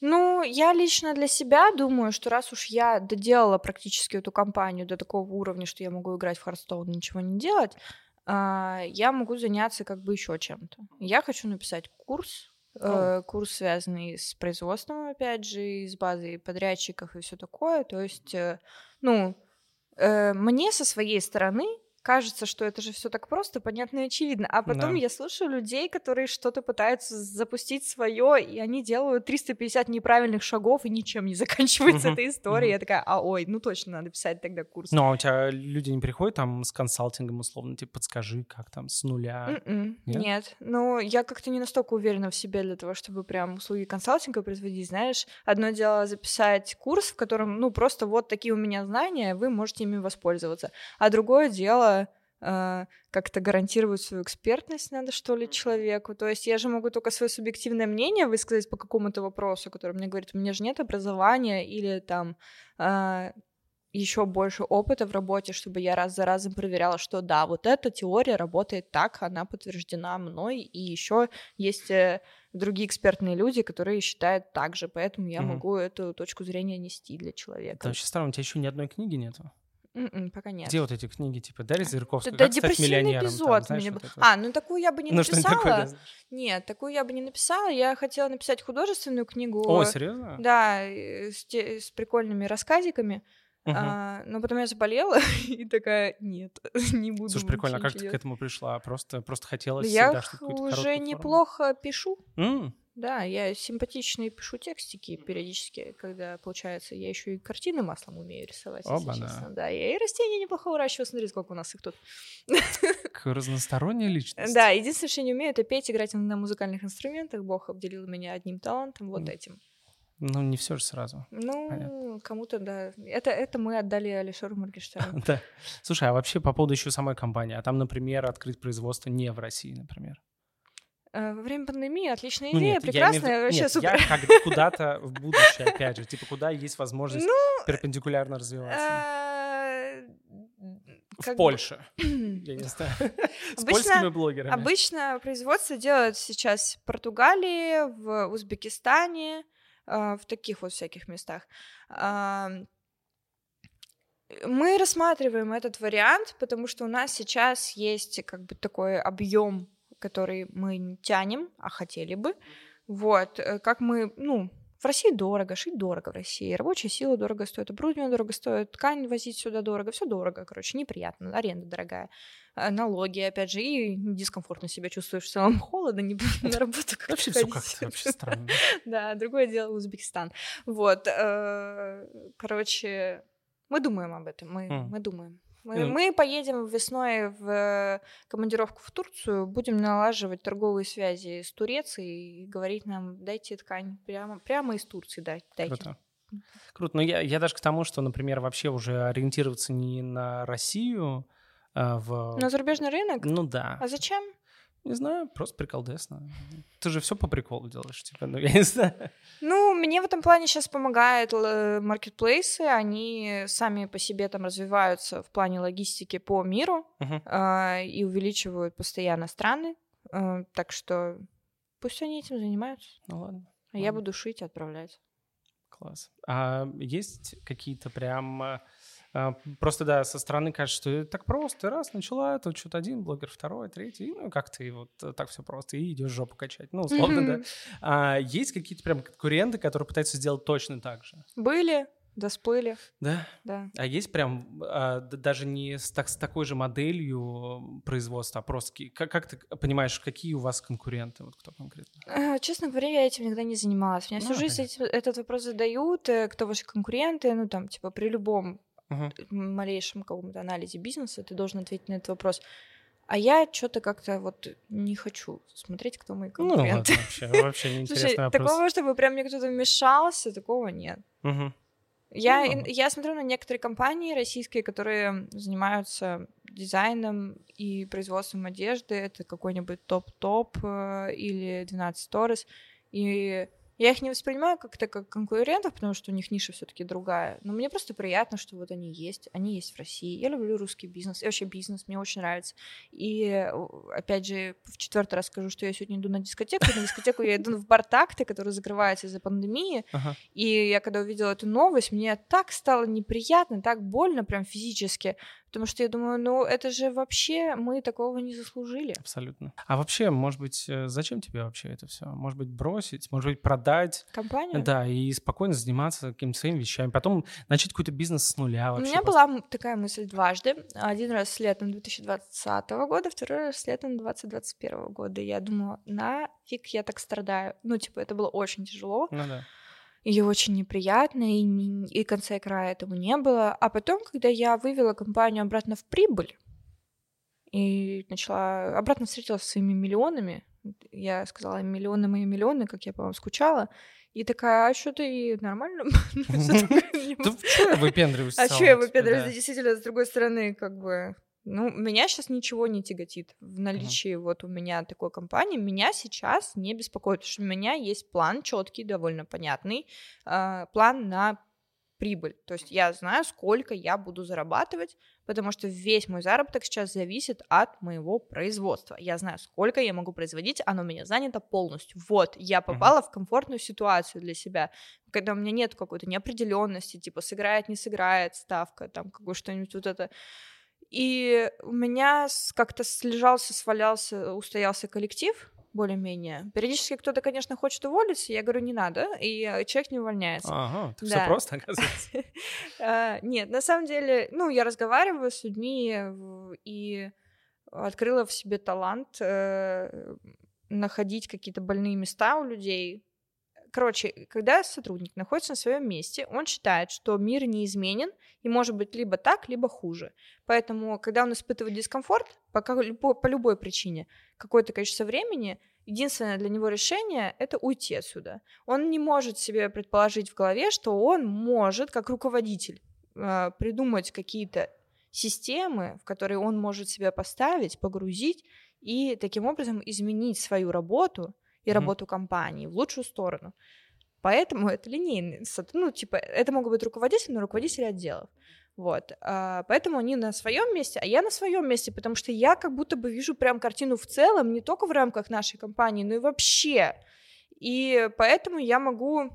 Ну, я лично для себя думаю, что раз уж я доделала практически эту компанию до такого уровня, что я могу играть в Хардстоун и ничего не делать, а, я могу заняться как бы еще чем-то. Я хочу написать курс, oh. курс, связанный с производством, опять же, с базой подрядчиков и все такое. То есть, э, ну, мне со своей стороны кажется, что это же все так просто, понятно и очевидно. А потом да. я слушаю людей, которые что-то пытаются запустить свое, и они делают 350 неправильных шагов, и ничем не заканчивается эта история. Я такая, а ой, ну точно надо писать тогда курс. Ну, а у тебя люди не приходят там с консалтингом, условно, типа, подскажи, как там, с нуля? М-м, нет? Нет. Ну, я как-то не настолько уверена в себе для того, чтобы прям услуги консалтинга производить, знаешь. Одно дело записать курс, в котором, ну, просто вот такие у меня знания, вы можете ими воспользоваться. А другое дело как-то гарантировать свою экспертность надо, что ли, человеку. То есть я же могу только свое субъективное мнение высказать по какому-то вопросу, который мне говорит, у меня же нет образования или там э, еще больше опыта в работе, чтобы я раз за разом проверяла, что да, вот эта теория работает так, она подтверждена мной, и еще есть э, другие экспертные люди, которые считают так же, поэтому я угу. могу эту точку зрения нести для человека. Это очень странно, у тебя еще ни одной книги нету. Mm-mm, м-м, пока нет. Где вот эти книги, типа Дарья Зырковская, да, миллионером? эпизод. Там, знаешь, вот это... А, ну такую я бы не ну, написала. Такое, да, нет, такую я бы не написала. Я хотела написать художественную книгу. О, серьезно? Да, с, те, с прикольными рассказиками. Uh-huh. А, но потом я заболела и такая, нет, не буду. Слушай, прикольно, а как ты к этому пришла? Просто, просто хотелось я всегда, уже неплохо пишу. Mm. Да, я симпатичные пишу текстики периодически, когда получается. Я еще и картины маслом умею рисовать, Оба, если честно. Да. я и растения неплохо выращиваю. Смотри, сколько у нас их тут. Как разносторонняя личность. Да, единственное, что я не умею, это петь, играть на музыкальных инструментах. Бог обделил меня одним талантом, вот этим. Ну, не все же сразу. Ну, кому-то, да. Это, это мы отдали Алишеру Моргенштерну. да. Слушай, а вообще по поводу еще самой компании. А там, например, открыть производство не в России, например? Э, во время пандемии отличная идея, ну, нет, прекрасная, я вообще нет, супер. Я как куда-то в будущее, опять же, типа куда есть возможность ну, перпендикулярно развиваться. Э, в Польше, я не знаю, с польскими блогерами. Обычно производство делают сейчас в Португалии, в Узбекистане, э, в таких вот всяких местах. Мы рассматриваем этот вариант, потому что у нас сейчас есть как бы такой объем который мы не тянем, а хотели бы. Вот, э, как мы, ну, в России дорого, шить дорого в России, рабочая сила дорого стоит, оборудование дорого стоит, ткань возить сюда дорого, все дорого, короче, неприятно, аренда дорогая, э, налоги, опять же, и дискомфортно себя чувствуешь в целом, холодно, не на работу как Вообще все как-то вообще странно. Да, другое дело Узбекистан. Вот, э, короче, мы думаем об этом, мы, мы думаем. Мы, мы поедем весной в командировку в Турцию, будем налаживать торговые связи с Турцией и говорить нам, дайте ткань прямо, прямо из Турции, дайте. Круто. Круто. Но я, я даже к тому, что, например, вообще уже ориентироваться не на Россию, а в... На зарубежный рынок? Ну да. А зачем? Не знаю, просто приколдесно. Ты же все по приколу делаешь, типа, ну я не знаю. Ну, мне в этом плане сейчас помогают маркетплейсы, они сами по себе там развиваются в плане логистики по миру uh-huh. э, и увеличивают постоянно страны, э, так что пусть они этим занимаются. Ну ладно. А ладно. я буду шить и отправлять. Класс. А есть какие-то прям а, просто, да, со стороны кажется, что это так просто. Раз, начала, тут что-то один блогер, второй, третий, ну, как ты вот э, так все просто, и идешь жопу качать. Ну, условно, да. А есть какие-то прям конкуренты, которые пытаются сделать точно так же? Были, да, всплыли. Да? Да. А есть прям а, даже не с, так, с такой же моделью производства, а просто как, как ты понимаешь, какие у вас конкуренты, вот кто конкретно? А, честно говоря, я этим никогда не занималась. Меня ну, всю жизнь эти, этот вопрос задают, э, кто ваши конкуренты, ну там, типа, при любом uh-huh. малейшем каком-то анализе бизнеса, ты должен ответить на этот вопрос. А я что-то как-то вот не хочу смотреть, кто мои конкуренты. Ну, вообще, вообще неинтересный Слушай, вопрос. такого, чтобы прям мне кто-то вмешался, такого нет. Угу. Я, ну, я смотрю на некоторые компании российские, которые занимаются дизайном и производством одежды. Это какой-нибудь топ-топ э, или 12 Stories. И я их не воспринимаю как-то как конкурентов, потому что у них ниша все-таки другая. Но мне просто приятно, что вот они есть. Они есть в России. Я люблю русский бизнес. И вообще бизнес мне очень нравится. И опять же, в четвертый раз скажу, что я сегодня иду на дискотеку. На дискотеку я иду в бар такты, который закрывается из-за пандемии. Ага. И я когда увидела эту новость, мне так стало неприятно, так больно, прям физически Потому что я думаю, ну это же вообще мы такого не заслужили. Абсолютно. А вообще, может быть, э, зачем тебе вообще это все? Может быть, бросить, может быть, продать. Компанию? Да, и спокойно заниматься какими-то своими вещами. Потом начать какой-то бизнес с нуля вообще. У меня просто. была такая мысль дважды. Один раз с летом 2020 года, второй раз с летом 2021 года. Я думала, нафиг я так страдаю. Ну, типа, это было очень тяжело. Ну да и очень неприятно, и, не, и конца и края этому не было. А потом, когда я вывела компанию обратно в прибыль, и начала обратно встретилась со своими миллионами, я сказала миллионы мои миллионы, как я по вам скучала, и такая, а что ты нормально? Ну, что я выпендриваюсь? А что я выпендриваюсь? Действительно, с другой стороны, как бы ну, меня сейчас ничего не тяготит в наличии uh-huh. вот у меня такой компании. Меня сейчас не беспокоит, потому что у меня есть план четкий, довольно понятный, э, план на прибыль. То есть я знаю, сколько я буду зарабатывать, потому что весь мой заработок сейчас зависит от моего производства. Я знаю, сколько я могу производить, оно у меня занято полностью. Вот, я попала uh-huh. в комфортную ситуацию для себя, когда у меня нет какой-то неопределенности, типа сыграет, не сыграет ставка, там какое что-нибудь вот это и у меня как-то слежался, свалялся, устоялся коллектив, более-менее. Периодически кто-то, конечно, хочет уволиться, я говорю, не надо, и э, человек не увольняется. Ага, так да. все просто, оказывается. А, нет, на самом деле, ну, я разговариваю с людьми и открыла в себе талант э, находить какие-то больные места у людей, Короче, когда сотрудник находится на своем месте, он считает, что мир неизменен и может быть либо так, либо хуже. Поэтому, когда он испытывает дискомфорт по, по любой причине, какое-то количество времени, единственное для него решение — это уйти отсюда. Он не может себе предположить в голове, что он может, как руководитель, а, придумать какие-то системы, в которые он может себя поставить, погрузить и таким образом изменить свою работу и mm-hmm. работу компании в лучшую сторону. Поэтому это линейный, ну, типа, это могут быть руководители, но руководители отделов. Вот, а, поэтому они на своем месте, а я на своем месте, потому что я как будто бы вижу прям картину в целом, не только в рамках нашей компании, но и вообще. И поэтому я могу,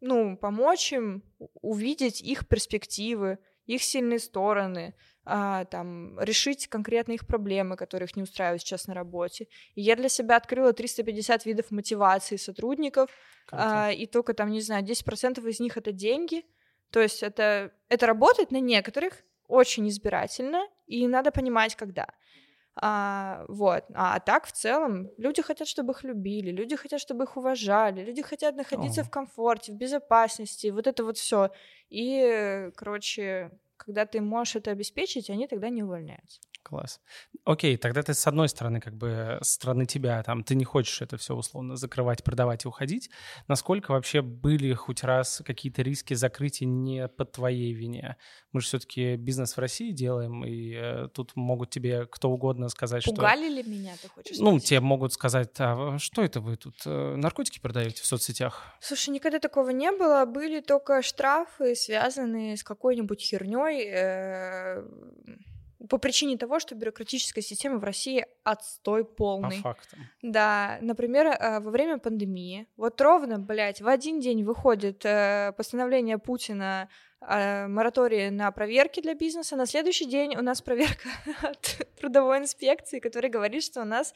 ну, помочь им увидеть их перспективы, их сильные стороны, а, там, решить конкретно их проблемы, которые их не устраивают сейчас на работе. И я для себя открыла 350 видов мотивации сотрудников, а, и только там, не знаю, 10% из них это деньги. То есть это, это работает на некоторых очень избирательно, и надо понимать, когда. А, вот. А, а так в целом люди хотят, чтобы их любили, люди хотят, чтобы их уважали, люди хотят находиться О. в комфорте, в безопасности, вот это вот все. И, короче, когда ты можешь это обеспечить, они тогда не увольняются. Класс. Окей, тогда ты с одной стороны, как бы, с стороны тебя, там, ты не хочешь это все условно закрывать, продавать и уходить. Насколько вообще были хоть раз какие-то риски закрытия не по твоей вине? Мы же все-таки бизнес в России делаем, и э, тут могут тебе кто угодно сказать, Пугали что... ли меня, ты хочешь Ну, тебе могут сказать, а что это вы тут, э, наркотики продаете в соцсетях? Слушай, никогда такого не было. Были только штрафы, связанные с какой-нибудь херней. Э по причине того, что бюрократическая система в России отстой полный. По фактам. Да, например, э, во время пандемии, вот ровно, блядь, в один день выходит э, постановление Путина э, моратории на проверки для бизнеса, на следующий день у нас проверка от трудовой инспекции, которая говорит, что у нас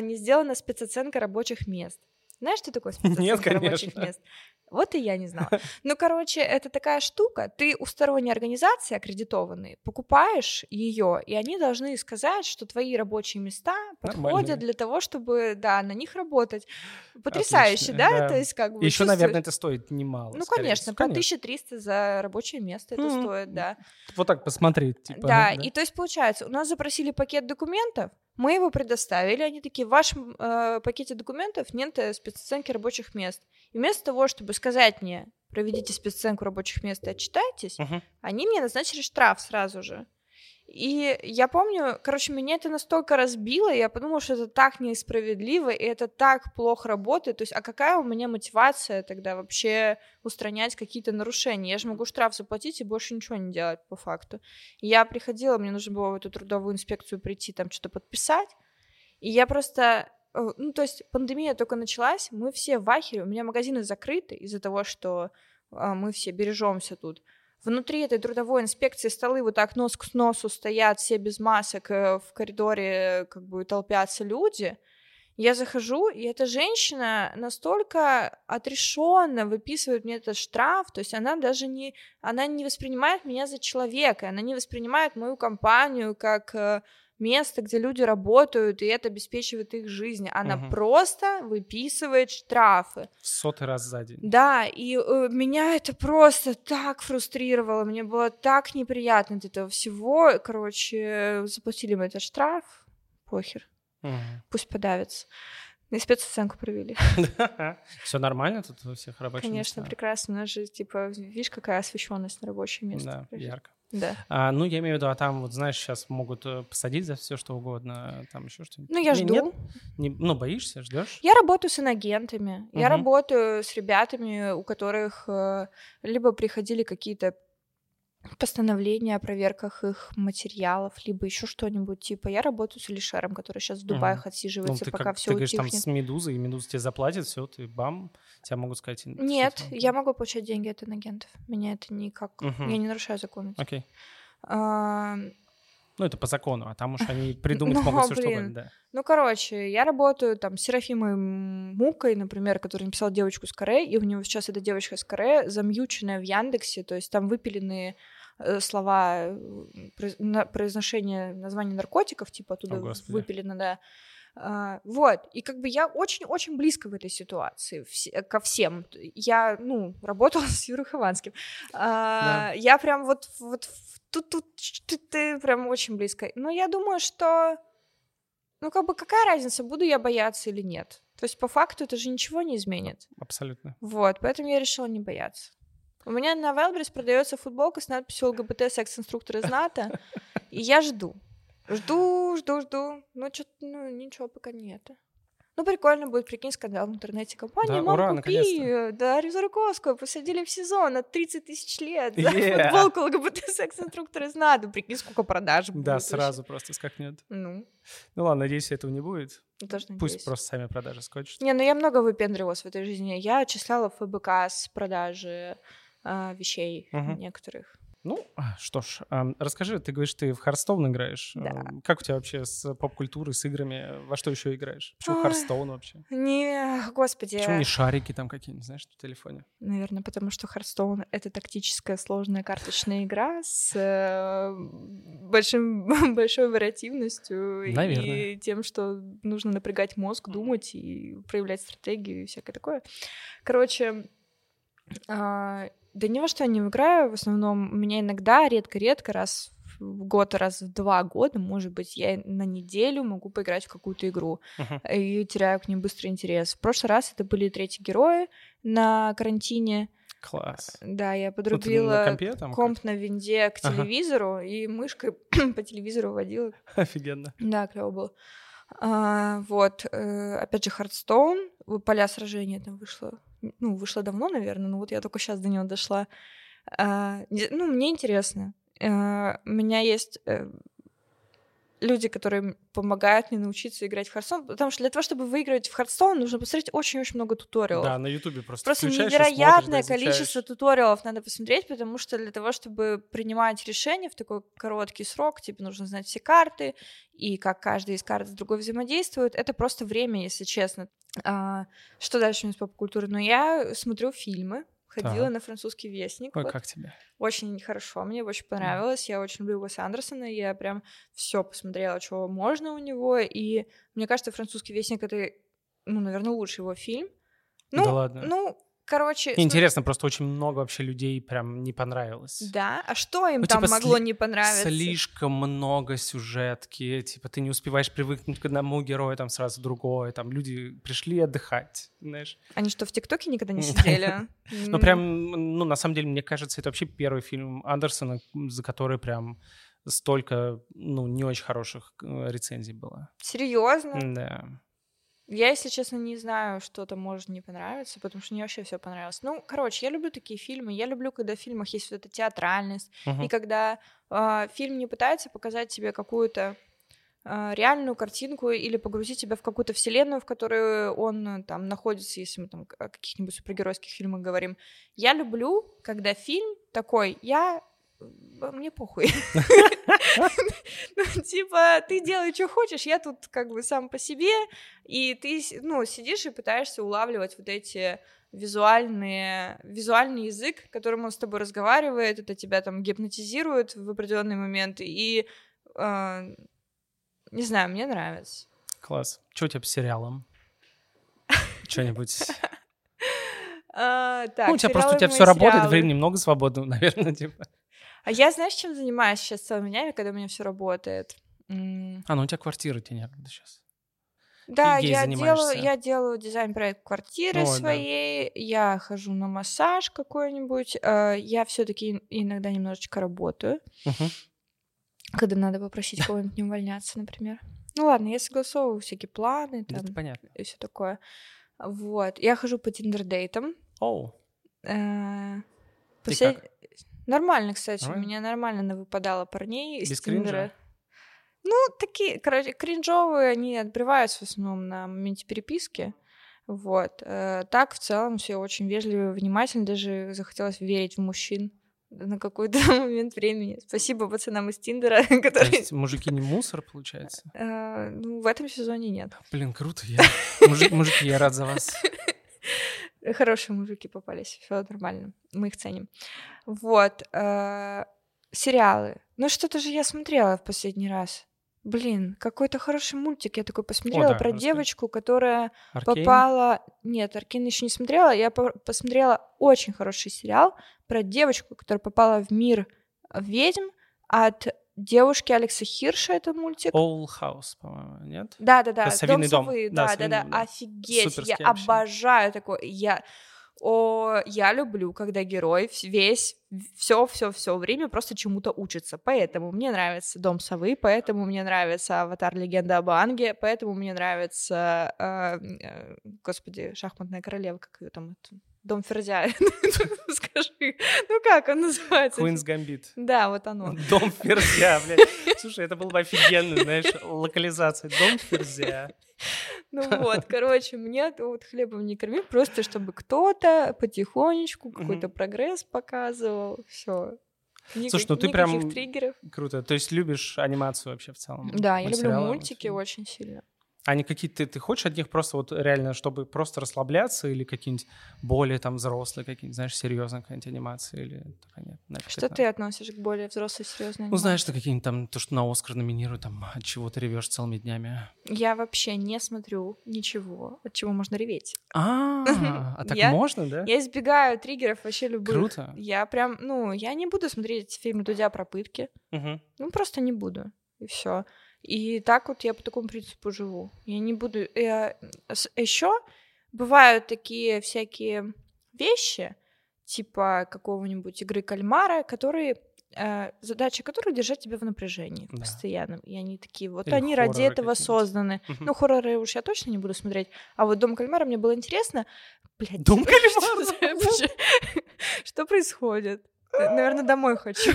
не сделана спецоценка рабочих мест. Знаешь, что такое спецоценка Нет, рабочих мест? Вот и я не знала. Ну, короче, это такая штука. Ты у сторонней организации аккредитованной покупаешь ее, и они должны сказать, что твои рабочие места подходят для того, чтобы, да, на них работать. Потрясающе, да? да? То есть как бы... Еще, наверное, это стоит немало. Ну, конечно, по 1300 за рабочее место это стоит, да. Вот так посмотреть. Типа, да, и то есть получается, у нас запросили пакет документов, мы его предоставили, они такие, в вашем э, пакете документов нет э, спецоценки рабочих мест. И вместо того, чтобы сказать мне, проведите спецоценку рабочих мест и отчитайтесь, uh-huh. они мне назначили штраф сразу же. И я помню, короче, меня это настолько разбило, я подумала, что это так несправедливо, и это так плохо работает. То есть, а какая у меня мотивация тогда вообще устранять какие-то нарушения? Я же могу штраф заплатить и больше ничего не делать по факту. Я приходила, мне нужно было в эту трудовую инспекцию прийти, там что-то подписать, и я просто э, ну, то есть пандемия только началась, мы все в ахере, у меня магазины закрыты из-за того, что а, мы все бережемся тут внутри этой трудовой инспекции столы вот так нос к носу стоят, все без масок, э, в коридоре как бы толпятся люди, я захожу, и эта женщина настолько отрешенно выписывает мне этот штраф, то есть она даже не, она не воспринимает меня за человека, она не воспринимает мою компанию как э, место, где люди работают, и это обеспечивает их жизнь. Она угу. просто выписывает штрафы. В сотый раз за день. Да, и э, меня это просто так фрустрировало, мне было так неприятно от этого всего. Короче, заплатили мы этот штраф, похер. Угу. Пусть подавится. И спецоценку провели. Все нормально тут у всех рабочих Конечно, прекрасно. У нас же, типа, видишь, какая освещенность на рабочее место. Да, ярко. Да. А, ну, я имею в виду, а там, вот знаешь, сейчас могут э, посадить за все что угодно, там еще что-нибудь. Ну, я жду. Нет? Не, ну, боишься, ждешь? Я работаю с инагентами. Угу. Я работаю с ребятами, у которых э, либо приходили какие-то постановления о проверках их материалов, либо еще что-нибудь. Типа, я работаю с Алишером, который сейчас в Дубае угу. отсиживается, ну, пока как, все Ты говоришь, там с Медузой, и Медуза тебе заплатит, все, ты бам, тебя могут сказать... Нет, я могу получать деньги от инагентов. Меня это никак... Угу. Я не нарушаю закон. Окей. А... Ну, это по закону, а там уж они придумать ну, могут все, что угодно, да. Ну, короче, я работаю там с Серафимой Мукой, например, который написал девочку с Коре, и у него сейчас эта девочка с Коре замьюченная в Яндексе, то есть там выпиленные Э, слова, э, произношение названий наркотиков, типа оттуда О, выпилено, да. Uh, вот, и как бы я очень-очень близко в этой ситуации вс- ко всем. Я, ну, работала с Юрой Хованским. Да. Я прям вот, вот тут, тут, тут ты прям очень близко. Но я думаю, что, ну, как бы какая разница, буду я бояться или нет. То есть по факту это же ничего не изменит. Абсолютно. Вот, поэтому я решила не бояться. У меня на Wildberries продается футболка с надписью ЛГБТ секс-инструктор из НАТО, и я жду. Жду, жду, жду. Ну, что-то, ну, ничего пока нет. Ну, прикольно будет, прикинь, скандал в интернете. Компания, да, мам, ура, купи, да, Зарковскую посадили в сезон от 30 тысяч лет за yeah. футболку ЛГБТ секс-инструктор из НАТО. Прикинь, сколько продаж будет. Да, сразу вообще. просто скакнет. Ну. Ну ладно, надеюсь, этого не будет. Тоже Пусть просто сами продажи скочат. Не, ну я много выпендривалась в этой жизни. Я отчисляла ФБК с продажи а, вещей угу. некоторых. Ну, что ж, расскажи, ты говоришь, ты в Харстоун играешь. Да. Как у тебя вообще с поп-культурой, с играми? Во что еще играешь? Почему Харстоун вообще? Не, господи. Почему не шарики там какие-нибудь, знаешь, в телефоне? Наверное, потому что Харстоун — это тактическая сложная карточная игра с э, большим, большой вариативностью Наверное. и тем, что нужно напрягать мозг, думать и проявлять стратегию и всякое такое. Короче, а, да ни во что я не играю, в основном у меня иногда, редко-редко, раз в год, раз в два года, может быть, я на неделю могу поиграть в какую-то игру uh-huh. и теряю к ним быстрый интерес. В прошлый раз это были третьи герои на карантине. Класс. Да, я подрубила на компе, там, комп как? на винде к телевизору ага. и мышкой по телевизору водила. Офигенно. Да, клево было. А, вот, э, опять же, Hearthstone, поля сражения там вышло ну, вышла давно, наверное, но вот я только сейчас до него дошла. А, ну, мне интересно. А, у меня есть э, люди, которые помогают мне научиться играть в Hearthstone, потому что для того, чтобы выиграть в Hearthstone, нужно посмотреть очень-очень много туториалов. Да, на Ютубе просто Просто невероятное смотришь, количество туториалов надо посмотреть, потому что для того, чтобы принимать решения в такой короткий срок, тебе нужно знать все карты и как каждый из карт с другой взаимодействует. Это просто время, если честно. А, что дальше у нас поп-культура? Ну, я смотрю фильмы, ходила так. на французский вестник. Ой, вот. как тебе? Очень хорошо, мне очень понравилось. Mm. Я очень люблю Уэса Андерсона, я прям все посмотрела, что можно у него. И мне кажется, французский вестник это, ну, наверное, лучший его фильм. Ну, да ладно. Ну, Короче... Интересно, что... просто очень много вообще людей прям не понравилось. Да? А что им ну, там типа, могло сли... не понравиться? Слишком много сюжетки, типа ты не успеваешь привыкнуть к одному герою, там сразу другой, там люди пришли отдыхать, знаешь. Они что, в ТикТоке никогда не сидели? Ну прям, ну на самом деле, мне кажется, это вообще первый фильм Андерсона, за который прям столько, ну, не очень хороших э, рецензий было. Серьезно? Да. Я, если честно, не знаю, что то может не понравиться, потому что мне вообще все понравилось. Ну, короче, я люблю такие фильмы. Я люблю, когда в фильмах есть вот эта театральность, uh-huh. и когда э, фильм не пытается показать тебе какую-то э, реальную картинку или погрузить тебя в какую-то вселенную, в которой он там находится, если мы там о каких-нибудь супергеройских фильмах говорим. Я люблю, когда фильм такой, я мне похуй. Ну, типа, ты делай, что хочешь, я тут как бы сам по себе, и ты, ну, сидишь и пытаешься улавливать вот эти визуальные, визуальный язык, которым он с тобой разговаривает, это тебя там гипнотизирует в определенный момент, и, э, не знаю, мне нравится. Класс. Что у тебя по сериалам? Что-нибудь? А, так, ну, у тебя просто у тебя все работает, времени много свободного, наверное, типа. А я, знаешь, чем занимаюсь сейчас целыми днями, когда у меня все работает? А, ну у тебя квартира, тебе некогда сейчас. Да, я делаю, я делаю дизайн-проект квартиры О, своей, да. я хожу на массаж какой-нибудь, э, я все-таки иногда немножечко работаю, угу. когда надо попросить кого-нибудь не увольняться, например. Ну ладно, я согласовываю всякие планы там, понятно. и все такое. Вот, я хожу по тиндер-дейтам. Оу. Э, послед... Нормально, кстати, Ой. у меня нормально выпадало парней из Без Тиндера. Ну, такие, короче, кринжовые, они отбреваются в основном на моменте переписки. Вот. Э, так, в целом, все очень вежливые, внимательны. Даже захотелось верить в мужчин на какой-то момент времени. Спасибо пацанам из Тиндера, которые... То есть мужики не мусор, получается? Э, ну, в этом сезоне нет. Блин, круто. Я... Мужики, я рад за вас. Хорошие мужики попались, все нормально, мы их ценим. Вот. Э, сериалы. Ну, что-то же я смотрела в последний раз. Блин, какой-то хороший мультик. Я такой посмотрела О, да, про расскажи. девочку, которая Аркейн? попала. Нет, Аркин еще не смотрела. Я по- посмотрела очень хороший сериал про девочку, которая попала в мир ведьм от девушки Алекса Хирша. Это мультик. All House, по-моему, нет? Да, да, да. Дом, дом. Совы. Да, да, да, да. Офигеть. Суперский я вообще. обожаю такое. Я о, я люблю, когда герой весь все, все, все время просто чему-то учится. Поэтому мне нравится Дом совы, поэтому мне нравится Аватар Легенда об Анге, поэтому мне нравится, э, э, господи, шахматная королева, как ее там это Дом Ферзя. Скажи, ну как он называется? Queen's Gambit. Да, вот оно. Дом Ферзя, блядь. Слушай, это было бы офигенно, знаешь, локализация. Дом Ферзя. Ну вот, короче, мне вот хлебом не корми, просто чтобы кто-то потихонечку какой-то прогресс показывал, все. Ник- Слушай, ну ты прям триггеров. круто. То есть любишь анимацию вообще в целом? Да, я люблю мультики очень сильно. Они какие-то, ты, ты хочешь от них просто вот реально, чтобы просто расслабляться или какие-нибудь более там взрослые, какие-нибудь, знаешь, серьезные какие-нибудь анимации или нет? Нафиг что это? ты относишь к более взрослой, серьезной Ну, знаешь, ты какие-нибудь там, то, что на Оскар номинируют, там, от чего ты ревешь целыми днями? Я вообще не смотрю ничего, от чего можно реветь. А, а так можно, да? Я избегаю триггеров вообще любых. Круто. Я прям, ну, я не буду смотреть фильм Дудя про пытки. Ну, просто не буду. И все. И так вот я по такому принципу живу. Я не буду... Я... Еще бывают такие всякие вещи, типа какого-нибудь игры кальмара, которые э, задача которых держать тебя в напряжении да. постоянном. И они такие, вот Или они ради этого созданы. Ну, хорроры уж я точно не буду смотреть. А вот Дом кальмара мне было интересно. Блядь, Дом кальмара? Что происходит? Наверное, домой хочу.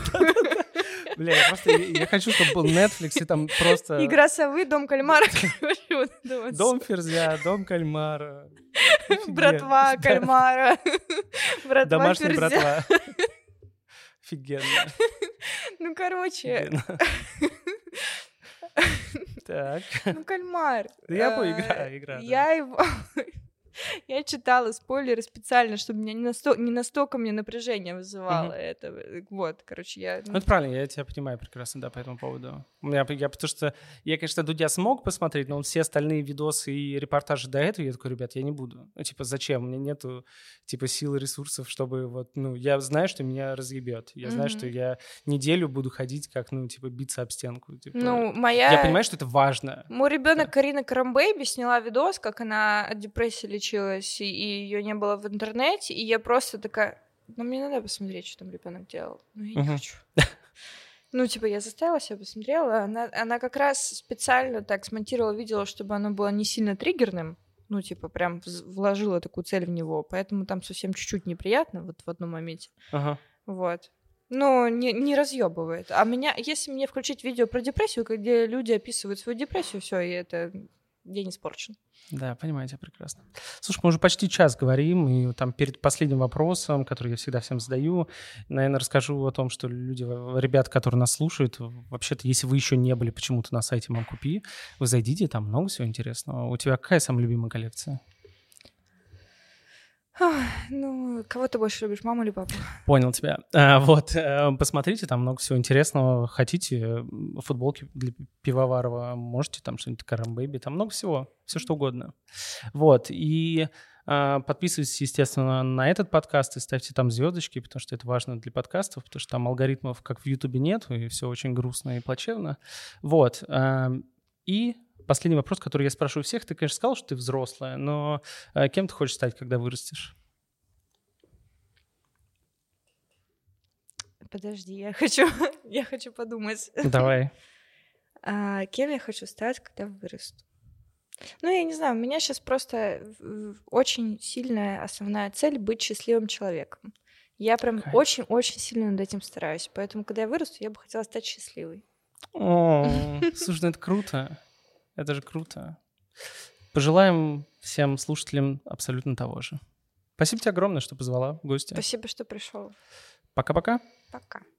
Бля, я просто я хочу, чтобы был Netflix и там просто... Игра совы, дом кальмара. Дом ферзя, дом кальмара. Братва кальмара. Братва Домашняя братва. Офигенно. Ну, короче... Так. Ну, кальмар. Я поиграю, игра. Я его... Я читала спойлеры специально, чтобы меня не, насто... не настолько мне напряжение вызывало mm-hmm. это. Вот, короче, я... Ну, это правильно, я тебя понимаю прекрасно, да, по этому поводу. У меня, я, потому что я, конечно, Дудя смог посмотреть, но все остальные видосы и репортажи до этого, я такой, ребят, я не буду. Ну, типа, зачем? У меня нету, типа, сил и ресурсов, чтобы вот, ну, я знаю, что меня разъебет. Я mm-hmm. знаю, что я неделю буду ходить, как, ну, типа, биться об стенку. Типа, ну, моя... Я понимаю, что это важно. Мой ребенок да. Карина Карамбейби сняла видос, как она от депрессии лечилась, и ее не было в интернете, и я просто такая, ну, мне надо посмотреть, что там ребенок делал. Ну, я не uh-huh. хочу. Ну, типа, я заставила себя, посмотрела. Она, она как раз специально так смонтировала видео, чтобы оно было не сильно триггерным. Ну, типа, прям вложила такую цель в него. Поэтому там совсем чуть-чуть неприятно вот в одном моменте. Ага. Вот. Но не, не разъебывает. А меня, если мне включить видео про депрессию, где люди описывают свою депрессию, все, и это день испорчен. Да, понимаете, прекрасно. Слушай, мы уже почти час говорим, и там перед последним вопросом, который я всегда всем задаю, наверное, расскажу о том, что люди, ребят, которые нас слушают, вообще-то, если вы еще не были почему-то на сайте Мамкупи, вы зайдите, там много всего интересного. У тебя какая самая любимая коллекция? Ну, кого ты больше любишь, маму или папу? Понял тебя. А, вот, э, посмотрите, там много всего интересного. Хотите футболки для пивоварова, можете там что-нибудь Карамбэби, там много всего, все что угодно. Вот, и а, Подписывайтесь, естественно, на этот подкаст и ставьте там звездочки, потому что это важно для подкастов, потому что там алгоритмов, как в Ютубе, нет, и все очень грустно и плачевно. Вот. И последний вопрос, который я спрашиваю всех. Ты, конечно, сказал, что ты взрослая, но э, кем ты хочешь стать, когда вырастешь? Подожди, я хочу, я хочу подумать. Давай. А, кем я хочу стать, когда вырасту? Ну, я не знаю, у меня сейчас просто очень сильная основная цель быть счастливым человеком. Я прям очень-очень сильно над этим стараюсь. Поэтому, когда я вырасту, я бы хотела стать счастливой. О, слушай, ну это круто. Это же круто. Пожелаем всем слушателям абсолютно того же. Спасибо тебе огромное, что позвала в гости. Спасибо, что пришел. Пока-пока. Пока. -пока. Пока.